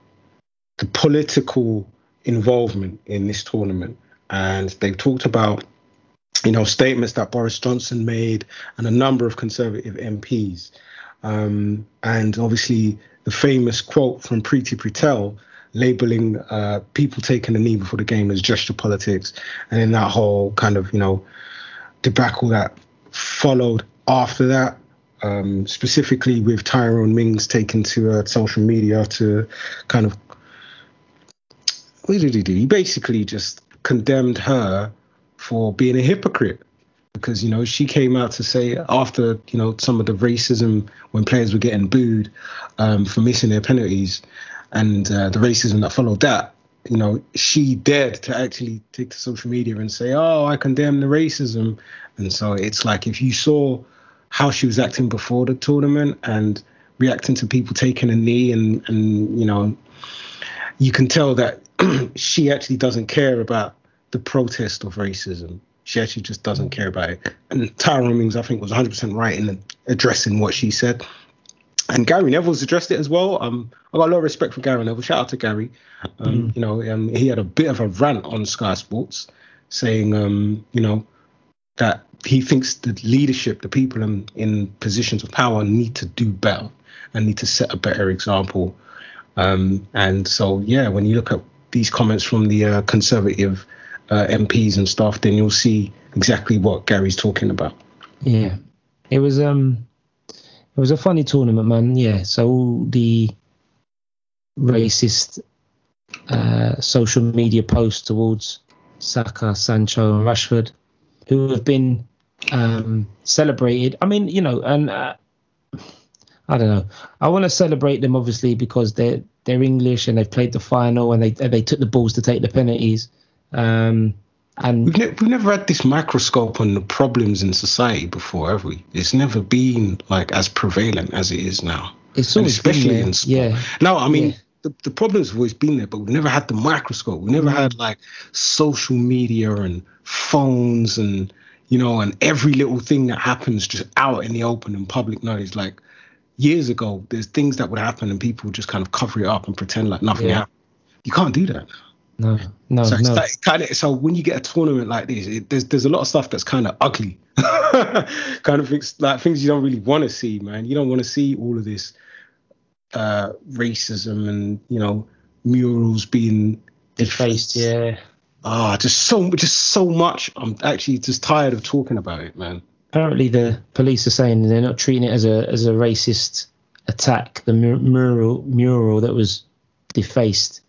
the political involvement in this tournament. And they talked about, you know, statements that Boris Johnson made and a number of Conservative MPs. Um, and obviously, the famous quote from Priti Patel labeling uh, people taking a knee before the game as gesture politics. And then that whole kind of, you know, debacle that followed after that, um, specifically with Tyrone Mings taken to uh, social media to kind of what did he do? He basically just condemned her for being a hypocrite because you know she came out to say after you know some of the racism when players were getting booed um, for missing their penalties and uh, the racism that followed that you know she dared to actually take to social media and say oh i condemn the racism and so it's like if you saw how she was acting before the tournament and reacting to people taking a knee and and you know you can tell that she actually doesn't care about the protest of racism. She actually just doesn't care about it. And Tyrone Mings, I think, was 100% right in addressing what she said. And Gary Neville's addressed it as well. Um, I got a lot of respect for Gary Neville. Shout out to Gary. Um, mm. You know, um, he had a bit of a rant on Sky Sports, saying, um, you know, that he thinks the leadership, the people in, in positions of power, need to do better and need to set a better example. Um, and so, yeah, when you look at these comments from the uh, conservative uh, MPs and stuff, then you'll see exactly what Gary's talking about. Yeah, it was um, it was a funny tournament, man. Yeah, so all the racist uh, social media posts towards Saka, Sancho, and Rashford, who have been um, celebrated. I mean, you know, and uh, I don't know. I want to celebrate them obviously because they're they're English and they've played the final and they they took the balls to take the penalties. Um, and we've, ne- we've never had this microscope on the problems in society before, have we? It's never been like as prevalent as it is now. It's always especially in sport. Yeah. No, I mean. Yeah. The, the problems have always been there, but we've never had the microscope. We never mm. had like social media and phones and you know, and every little thing that happens just out in the open and public knowledge. Like years ago, there's things that would happen and people just kind of cover it up and pretend like nothing Yeah. happened. You can't do that. No, no, So it's no. like kind of so when you get a tournament like this, it, there's there's a lot of stuff that's kind of ugly, kind of things like things you don't really want to see, man. You don't want to see all of this uh, racism and you know murals being Defaced, yeah. Ah, just so just so much. I'm actually just tired of talking about it, man. Apparently, the police are saying they're not treating it as a as a racist attack. The mur- mural mural that was defaced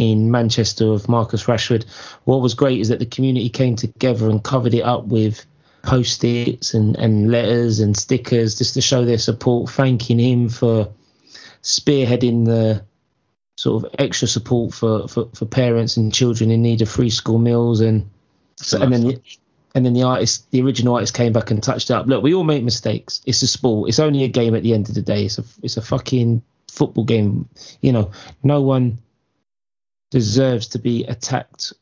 in Manchester of Marcus Rashford. What was great is that the community came together and covered it up with post-its and, and letters and stickers just to show their support, thanking him for spearheading the sort of extra support for, for, for parents and children in need of free school meals and so, and then the, and then the artist, the original artist, came back and touched it up. Look, we all make mistakes. It's a sport. It's only a game at the end of the day. It's a it's a fucking football game. You know, no one deserves to be attacked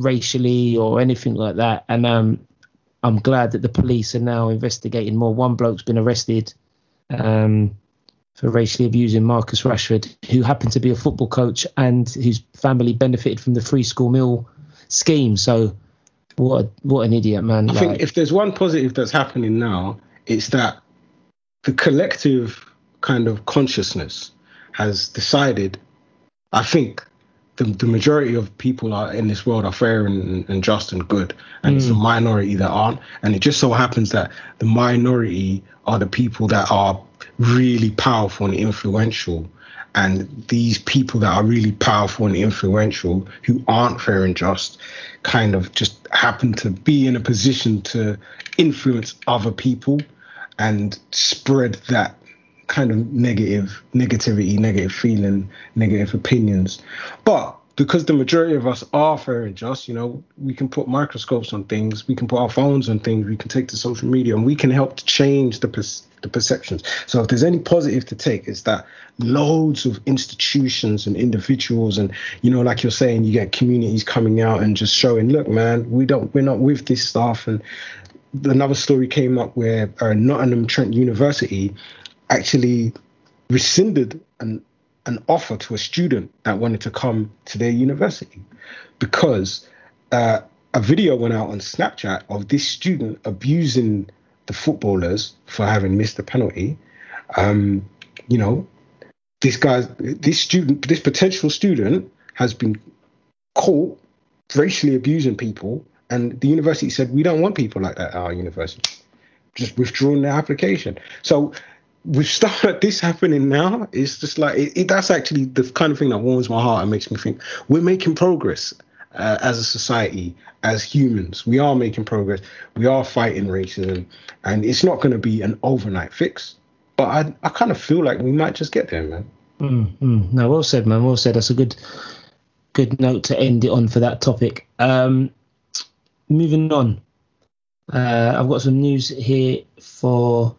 racially or anything like that. And um, I'm glad that the police are now investigating more. One bloke's been arrested um, for racially abusing Marcus Rashford, who happened to be a football coach and whose family benefited from the free school meal scheme. So what a, what an idiot, man! I think if there's one positive that's happening now, it's that the collective kind of consciousness has decided. I think the, the majority of people are in this world are fair and, and just and good, and it's the mm. minority that aren't. And it just so happens that the minority are the people that are really powerful and influential. And these people that are really powerful and influential, who aren't fair and just, kind of just happen to be in a position to influence other people and spread that kind of negative negativity, negative feeling, negative opinions. But because the majority of us are fair and just, you know, we can put microscopes on things, we can put our phones on things, we can take to social media, and we can help to change the per- the perceptions. So if there's any positive to take, it's that loads of institutions and individuals, and you know, like you're saying, you get communities coming out and just showing, look, man, we don't, we're not with this stuff. And another story came up where uh, Nottingham Trent University actually rescinded an an offer to a student that wanted to come to their university because uh, a video went out on Snapchat of this student abusing the footballers for having missed a penalty. Um, you know, this guy, this student, this potential student, has been caught racially abusing people, and the university said we don't want people like that at our university. Just withdrawn their application. So with stuff like this happening now, it's just like it, it, that's actually the kind of thing that warms my heart and makes me think we're making progress uh, as a society, as humans. We are making progress. We are fighting racism, and it's not going to be an overnight fix. But I, I kind of feel like we might just get there, man. Mm, mm. No, well said, man. Well said. That's a good, good note to end it on for that topic. Um, moving on, uh, I've got some news here for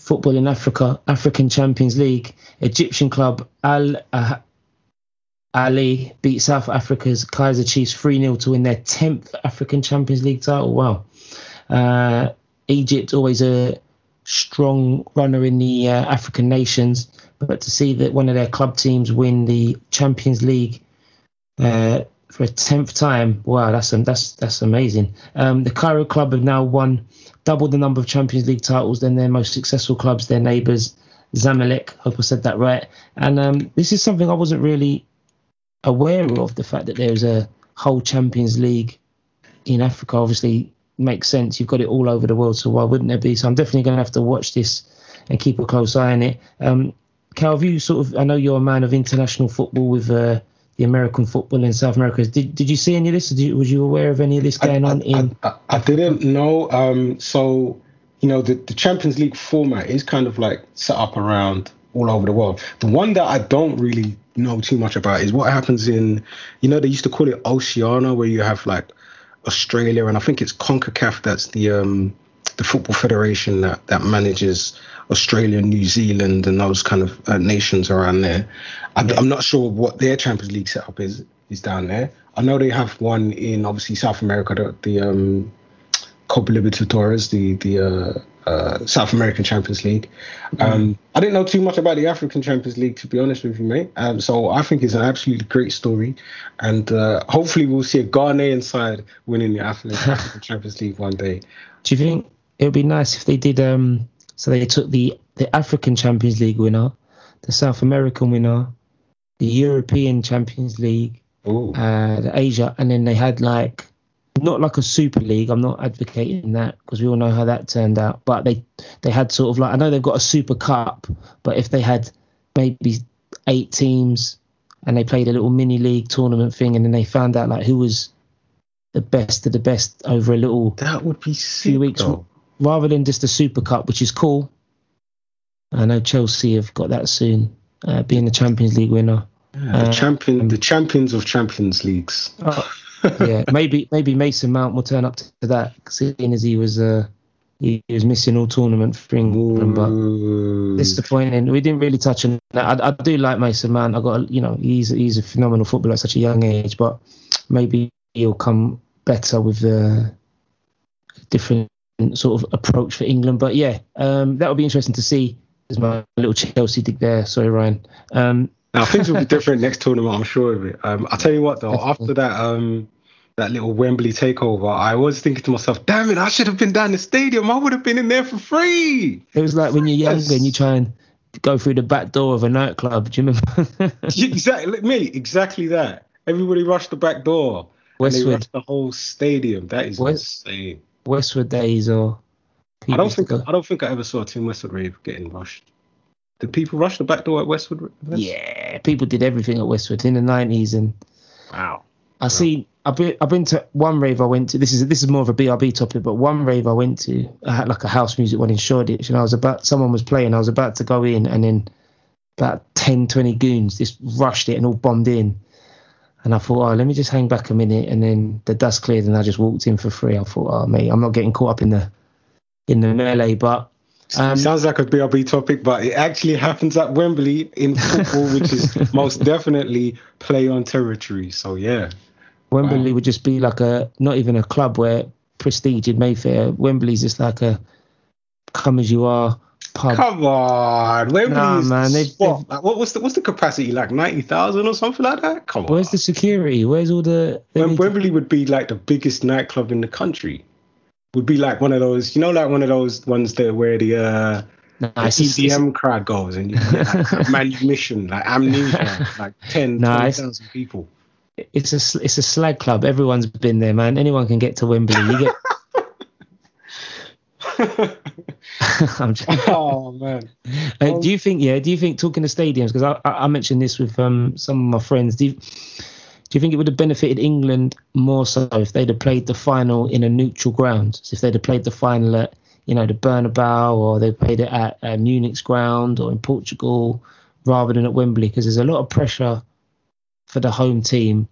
football in Africa, African Champions League. Egyptian club Al uh, Ahly beat South Africa's Kaizer Chiefs 3 0 to win their 10th African Champions League title. Wow. Uh, Egypt, always a strong runner in the uh, African nations, but to see that one of their club teams win the Champions League uh, for a 10th time, wow, that's that's that's amazing. Um, the Cairo club have now won double the number of Champions League titles than their most successful clubs, their neighbours, Zamalek. Hope I said that right. And um, this is something I wasn't really aware of the fact that there's a whole Champions League in Africa. Obviously, makes sense. You've got it all over the world, so why wouldn't there be? So I'm definitely going to have to watch this and keep a close eye on it. Um, Cal, have you sort of? I know you're a man of international football with uh, the American football in South America. Did Did you see any of this? Did you, was you aware of any of this going I, on I, in? I, I didn't know. Um, so you know, the, the Champions League format is kind of like set up around all over the world. The one that I don't really know too much about is what happens in, you know, they used to call it Oceania, where you have like Australia, and I think it's CONCACAF that's the um, the football federation that, that manages Australia, New Zealand, and those kind of uh, nations around there. I, I'm not sure what their Champions League setup is is down there. I know they have one in obviously South America, the, the um, Copa Libertadores, the the uh, uh, South American Champions League. Um, I didn't know too much about the African Champions League, to be honest with you, mate. Um, so I think it's an absolutely great story, and uh, hopefully we'll see a Ghanaian side winning the African, African Champions League one day. Do you think it would be nice if they did? Um, so they took the the African Champions League winner, the South American winner, the European Champions League, uh, the Asia, and then they had like not like a super league. I'm not advocating that because we all know how that turned out. But they they had sort of like I know they've got a super cup, but if they had maybe eight teams and they played a little mini league tournament thing, and then they found out like who was the best of the best over a little That would be sick. few weeks though. Rather than just a super cup, which is cool. I know Chelsea have got that soon, uh, being the Champions League winner. Yeah, the Uh, champion, the champions of Champions Leagues. Oh, yeah, maybe maybe Mason Mount will turn up to that, seeing as he was uh, he, he was missing all tournament for England. But Ooh. disappointing. We didn't really touch on that. I, I do like Mason Mount. I got a- you know he's he's a phenomenal footballer at such a young age, but maybe he'll come better with a different sort of approach for England. But yeah, um, that would be interesting to see. There's my little Chelsea dig there. Sorry, Ryan. Um, Now things will be different next tournament, I'm sure of it. Um, I'll tell you what though, after that um that little Wembley takeover, I was thinking to myself, damn it, I should have been down the stadium. I would have been in there for free. it was like when you're younger Yes. and you try and go through the back door of a nightclub. Do you remember? exactly me, exactly that. Everybody rushed the back door. Westwood, rushed the whole stadium. That is West- insane. Westwood days, or I don't think I don't think I ever saw a Team Westwood rave getting rushed. Did people rush the back door at Westwood? Yeah, people did everything at Westwood in the nineties, and Wow. I see. I've been I've been to one rave I went to. This is this is more of a BRB topic, but one rave I went to, I had like a house music one in Shoreditch, and I was about someone was playing. I was about to go in, and then about 10, 20 goons just rushed it and all bombed in. And I thought, oh, let me just hang back a minute, and then the dust cleared, and I just walked in for free. I thought, oh, mate, I'm not getting caught up in the in the melee, but um, Sounds like a BRB topic, but it actually happens at Wembley in football, which is most definitely play on territory. So yeah, Wembley would just be like a not even a club where prestige in Mayfair. Wembley's just like a come as you are pub. come on, Wembley Nah, man, the they've- spot. Like, what, what's the what's the capacity? Like ninety thousand or something like that? Come on. Where's the security? Where's all the? they Wem- to- Wembley would be like the biggest nightclub in the country. Would be like one of those, you know, like one of those ones that where the uh, Nah, the it's a- it's EDM crowd goes and you get like manumission, like amnesia, like 10, Nah, 20,000 people. it's a it's a slag club. Everyone's been there, man. Anyone can get to Wembley. You get. I'm just, oh man. Uh, do you think? Yeah. Do you think talking to stadiums? Because I, I mentioned this with um some of my friends. Do you, do you think it would have benefited England more so if they'd have played the final in a neutral ground? So if they'd have played the final at you know the Bernabeu or they played it at uh, Munich's ground or in Portugal rather than at Wembley? Because there's a lot of pressure for the home team.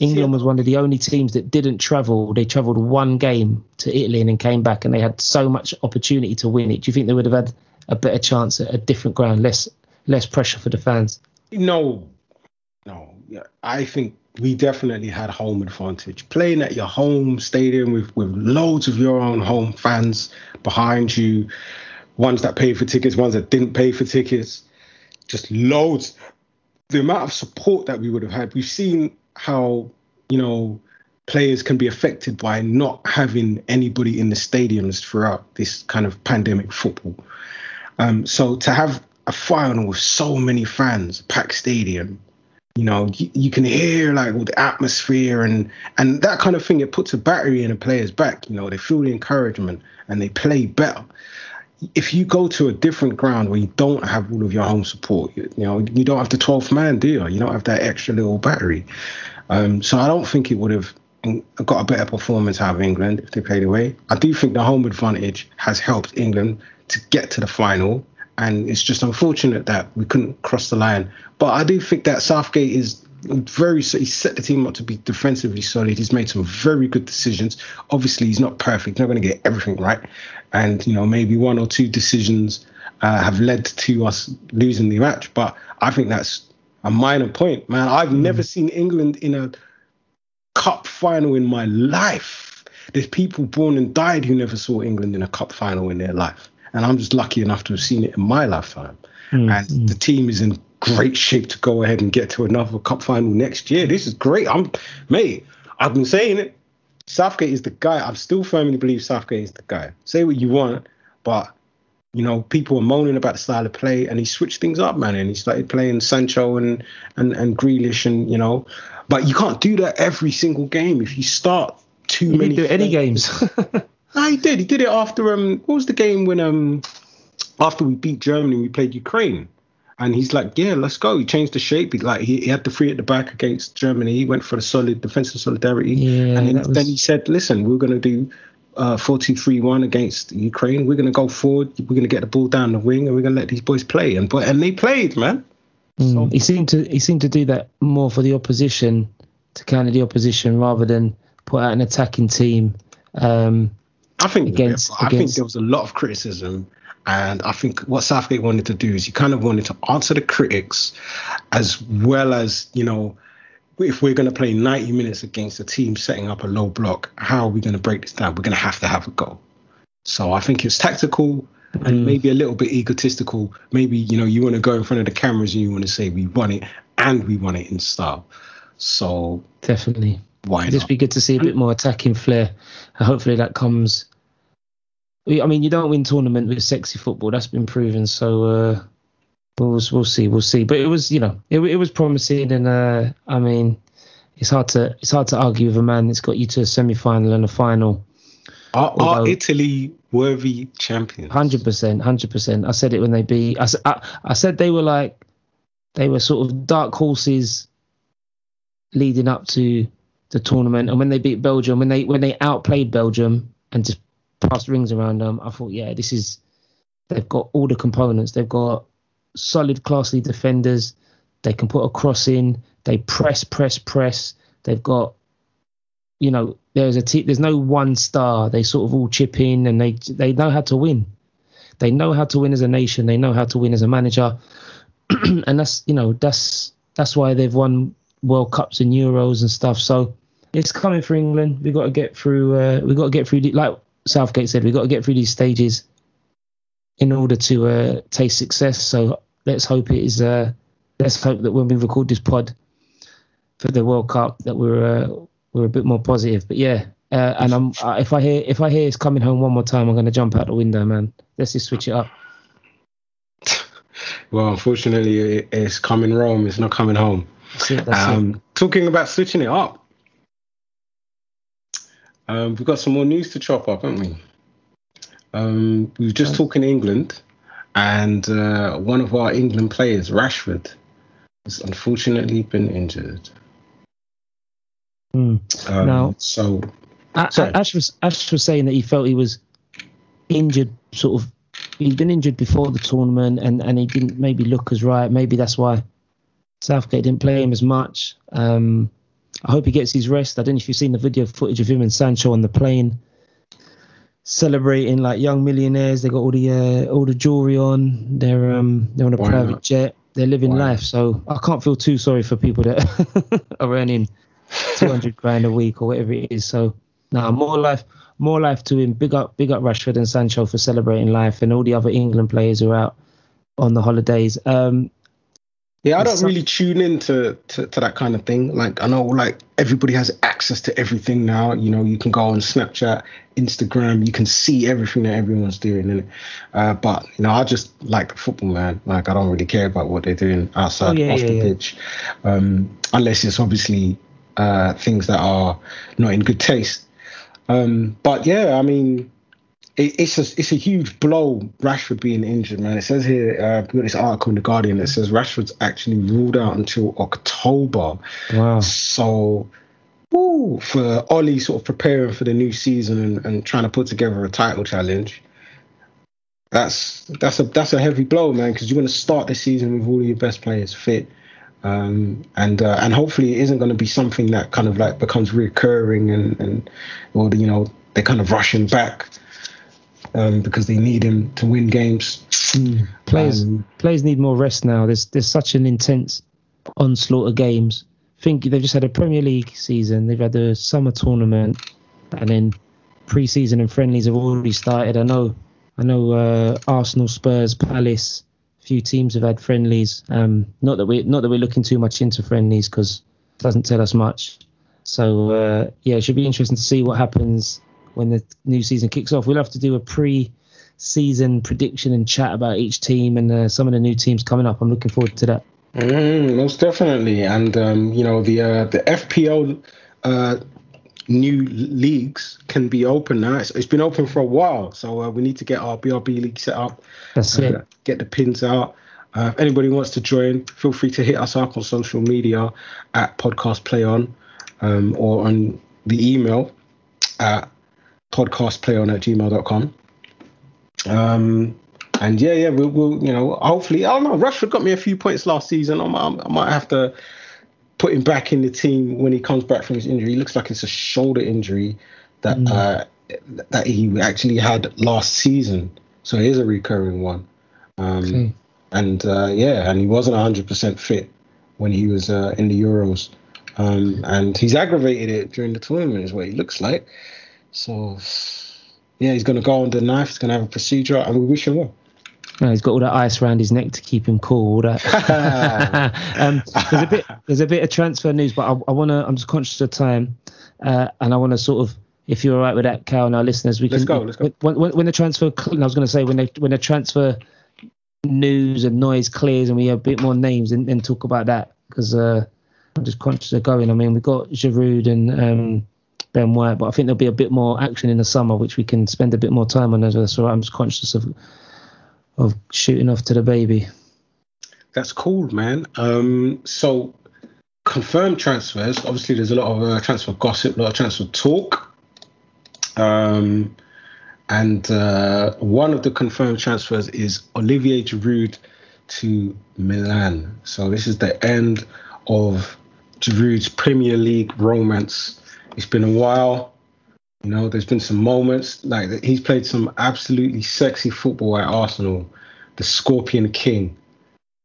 England was one of the only teams that didn't travel. They travelled one game to Italy and then came back, and they had so much opportunity to win it. Do you think they would have had a better chance at a different ground, less less pressure for the fans? No, no. Yeah, I think we definitely had home advantage. Playing at your home stadium with, with loads of your own home fans behind you, ones that paid for tickets, ones that didn't pay for tickets, just loads. The amount of support that we would have had. We've seen how, you know, players can be affected by not having anybody in the stadiums throughout this kind of pandemic football. Um, so to have a final with so many fans, packed stadium, you know, you, you can hear like all the atmosphere and and that kind of thing. It puts a battery in a player's back. You know, they feel the encouragement and they play better. If you go to a different ground where you don't have all of your home support, you, you know, you don't have the 12th man, do you? You don't have that extra little battery. Um, so I don't think it would have got a better performance out of England if they played away. I do think the home advantage has helped England to get to the final, and it's just unfortunate that we couldn't cross the line. But I do think that Southgate is very he set the team up to be defensively solid. He's made some very good decisions. Obviously, he's not perfect. He's not going to get everything right, and you know maybe one or two decisions uh, have led to us losing the match. But I think that's a minor point, man. I've never seen England in a cup final in my life. There's people born and died who never saw England in a cup final in their life, and I'm just lucky enough to have seen it in my lifetime. Mm-hmm. And the team is in great shape to go ahead and get to another cup final next year. This is great. I'm, mate. I've been saying it. Southgate is the guy. I still firmly believe Southgate is the guy. Say what you want, but you know, people were moaning about the style of play, and he switched things up, man. And he started playing Sancho and and and Grealish, and you know, but you can't do that every single game. If you start too he many, didn't do any games. no, he did. He did it after um, what was the game when um, after we beat Germany, we played Ukraine. And he's like, yeah, let's go. He changed the shape. He, like he, he had the three at the back against Germany. He went for the solid defensive solidarity. Yeah, and then, was... then he said, listen, we're going to do uh, 4-2-3-1 against Ukraine. We're going to go forward. We're going to get the ball down the wing, and we're going to let these boys play. And but and they played, man. Mm, so, he seemed to he seemed to do that more for the opposition to counter the opposition rather than put out an attacking team. Um, I think against, I against, think there was a lot of criticism and I think what Southgate wanted to do is he kind of wanted to answer the critics as well as, you know, if we're going to play 90 minutes against a team setting up a low block, how are we going to break this down? We're going to have to have a goal. So I think it's tactical and mm. maybe a little bit egotistical. Maybe, you know, you want to go in front of the cameras and you want to say we won it and we won it in style. So definitely. Why It'd just be good to see a bit more attacking flair. And hopefully that comes I mean, you don't win tournament with sexy football. That's been proven. So uh, we'll we'll see, we'll see. But it was, you know, it, it was promising, and uh, I mean, it's hard to it's hard to argue with a man that's got you to a semi final and a final. Are, are Italy worthy champions? Hundred percent, hundred percent. I said it when they beat. I, I, I said they were like they were sort of dark horses leading up to the tournament, and when they beat Belgium, when they when they outplayed Belgium and just passed rings around them. I thought, yeah, this is they've got all the components. They've got solid, classy defenders. They can put a cross in. They press, press, press. They've got, you know, there's a t- there's no one star. They sort of all chip in and they they know how to win. They know how to win as a nation. They know how to win as a manager, and that's you know that's that's why they've won World Cups and Euros and stuff. So it's coming for England. We've got to get through. Uh, we've got to get through. Like Southgate said we've got to get through these stages in order to uh, taste success. So let's hope it is. Uh, let's hope that when we record this pod for the World Cup, that we're uh, we're a bit more positive. But yeah, uh, and I'm uh, if I hear if I hear it's coming home one more time, I'm going to jump out the window, man. Let's just switch it up. Well, unfortunately, it's coming Rome. It's not coming home. It, um. Talking about switching it up, um, we've got some more news to chop up, haven't we? Um, we were just talking England, and uh, one of our England players, Rashford, has unfortunately been injured. Mm. Um, now, so Ash was Ash was saying that he felt he was injured, sort of. He'd been injured before the tournament, and and he didn't maybe look as right. Maybe that's why Southgate didn't play him as much. Um, I hope he gets his rest. I don't know if you've seen the video footage of him and Sancho on the plane celebrating like young millionaires. They got all the uh, all the jewelry on. They're um they're on a Why private not? jet. They're living Why life. So I can't feel too sorry for people that are earning 200 grand a week or whatever it is. So now nah, more life more life to him. Big up big up Rashford and Sancho for celebrating life and all the other England players who are out on the holidays. Um, yeah, I don't really tune into to, to, that kind of thing. Like I know like everybody has access to everything now. You know, you can go on Snapchat, Instagram, you can see everything that everyone's doing in it. Uh, but you know, I just like football, man. Like I don't really care about what they're doing outside oh, yeah, off yeah, the yeah. pitch, um, unless it's obviously uh, things that are not in good taste. Um, but yeah, I mean, it, it's a it's a huge blow. Rashford being injured, man. It says here, uh, got this article in the Guardian that says Rashford's actually ruled out until October. Wow. So, woo, for Ole sort of preparing for the new season and, and trying to put together a title challenge. That's that's a that's a heavy blow, man. Because you want to start the season with all your best players fit. Um, and uh, and hopefully it isn't going to be something that kind of like becomes recurring and and or you know they're kind of rushing back um, because they need him to win games. Mm. Players um, players need more rest now. There's there's such an intense onslaught of games. I think they've just had a Premier League season. They've had a summer tournament, and then pre-season and friendlies have already started. I know, I know, uh, Arsenal, Spurs, Palace, a few teams have had friendlies. Um, not that we, not that we're looking too much into friendlies because it doesn't tell us much. So uh, yeah, it should be interesting to see what happens when the new season kicks off. We'll have to do a pre-season prediction and chat about each team and uh, some of the new teams coming up. I'm looking forward to that. Mm, most definitely, and um, you know the uh, the FPL uh, new leagues can be open now. It's, it's been open for a while, so uh, we need to get our BRB league set up. That's it. uh, Get the pins out. Uh, if anybody wants to join, feel free to hit us up on social media at Podcast Play On um, or on the email at podcastplayon at gmail.com. Um, and yeah, yeah, we'll, we'll, you know, hopefully, I don't know. Rashford got me a few points last season. I might, I might have to put him back in the team when he comes back from his injury. He looks like it's a shoulder injury that Mm. uh, that he actually had last season, so it is a recurring one. Um, Okay. And uh, yeah, and he wasn't 100% fit when he was uh, in the Euros, um, and he's aggravated it during the tournament, is what he looks like. So yeah, he's going to go under the knife. He's going to have a procedure, and we wish him well. No, he's got all that ice around his neck to keep him cool. All that. um, there's a bit. There's a bit of transfer news, but I, I want to. I'm just conscious of time, uh, and I want to sort of. If you're all right with that, Cal, and our listeners, we Let's can. go, let's go. When, when, when the transfer, I was going to say when they when the transfer news and noise clears, and we have a bit more names, and then talk about that because uh, I'm just conscious of going. I mean, we've got Giroud and um, Ben White, but I think there'll be a bit more action in the summer, which we can spend a bit more time on. As well. So I'm just conscious of of shooting off to the baby. That's cool, man. Um, so confirmed transfers. Obviously, there's a lot of uh, transfer gossip, a lot of transfer talk. Um, and uh, one of the confirmed transfers is Olivier Giroud to Milan. So this is the end of Giroud's Premier League romance. It's been a while. You know, there's been some moments like he's played some absolutely sexy football at Arsenal. The Scorpion King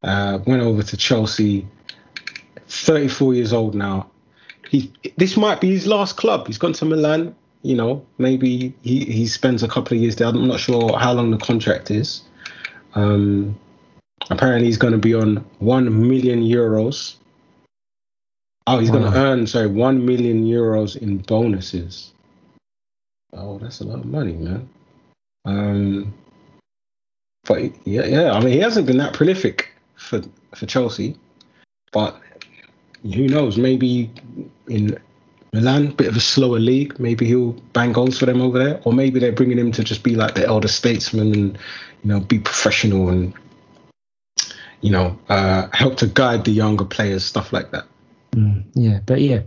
uh, went over to Chelsea. 34 years old now. He this might be his last club. He's gone to Milan. You know, maybe he, he spends a couple of years there. I'm not sure how long the contract is. Um, apparently, he's going to be on one million euros. Oh, he's going to earn sorry one million euros in bonuses. Oh, that's a lot of money, man. Um, but yeah, yeah. I mean, he hasn't been that prolific for for Chelsea, but who knows? Maybe in Milan, bit of a slower league. Maybe he'll bang goals for them over there, or maybe they're bringing him to just be like the elder statesman and you know be professional and you know uh, help to guide the younger players, stuff like that. Mm, yeah, but yeah,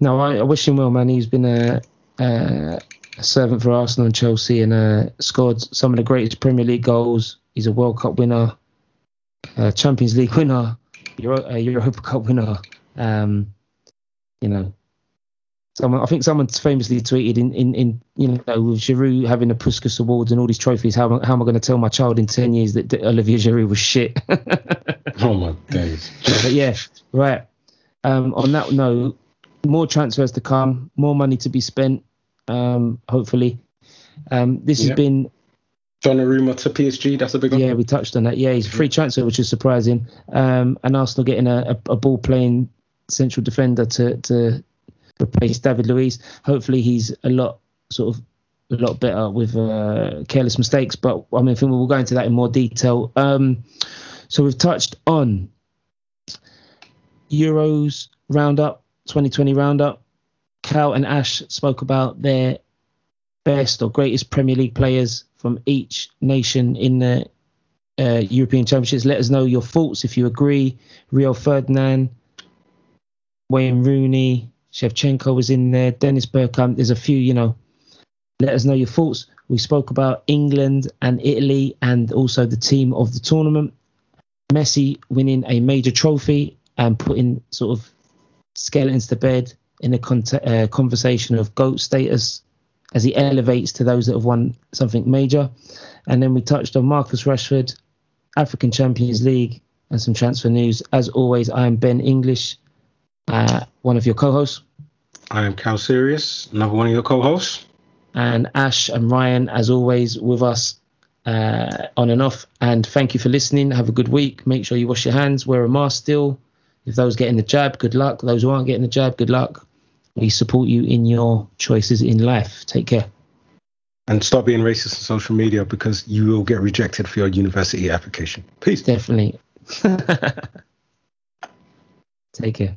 no, I, I wish him well, man. He's been a, a, a servant for Arsenal and Chelsea, and uh, scored some of the greatest Premier League goals. He's a World Cup winner, uh, Champions League winner, Euro, uh, Europa Cup winner. Um, you know, someone I think someone famously tweeted in, in, in you know with Giroud having the Puskas Awards and all these trophies. How, am I- how am I going to tell my child in ten years that, that Olivier Giroud was shit? Oh my days! but yeah, right. Um, on that note, more transfers to come, more money to be spent. Um, hopefully, um, this Yeah. has been Donnarumma to PSG. That's a big one. yeah. We touched on that. Yeah, he's a free transfer, which is surprising. Um, and Arsenal getting a, a, a ball playing central defender to to replace David Luiz. Hopefully, he's a lot sort of a lot better with uh, careless mistakes. But I mean, I think we'll go into that in more detail. Um, so we've touched on Euros roundup, 2020 roundup. Cal and Ash spoke about their best or greatest Premier League players from each nation in the uh, European Championships. Let us know your thoughts if you agree. Rio Ferdinand, Wayne Rooney, Shevchenko was in there, Dennis Bergkamp. There's a few, you know. Let us know your thoughts. We spoke about England and Italy and also the team of the tournament. Messi winning a major trophy and putting sort of skeletons to bed in a con- uh, conversation of GOAT status as he elevates to those that have won something major. And then we touched on Marcus Rashford, African Champions League, and some transfer news. As always, I am Ben English, uh, one of your co hosts. I am Cal Sirius, another one of your co-hosts. and Ash and Ryan, as always, with us uh, on and off. And thank you for listening. Have a good week. Make sure you wash your hands, wear a mask still. If those getting the jab, good luck. Those who aren't getting the jab, good luck. We support you in your choices in life. Take care. And stop being racist on social media because you will get rejected for your university application. Peace. Definitely. Take care.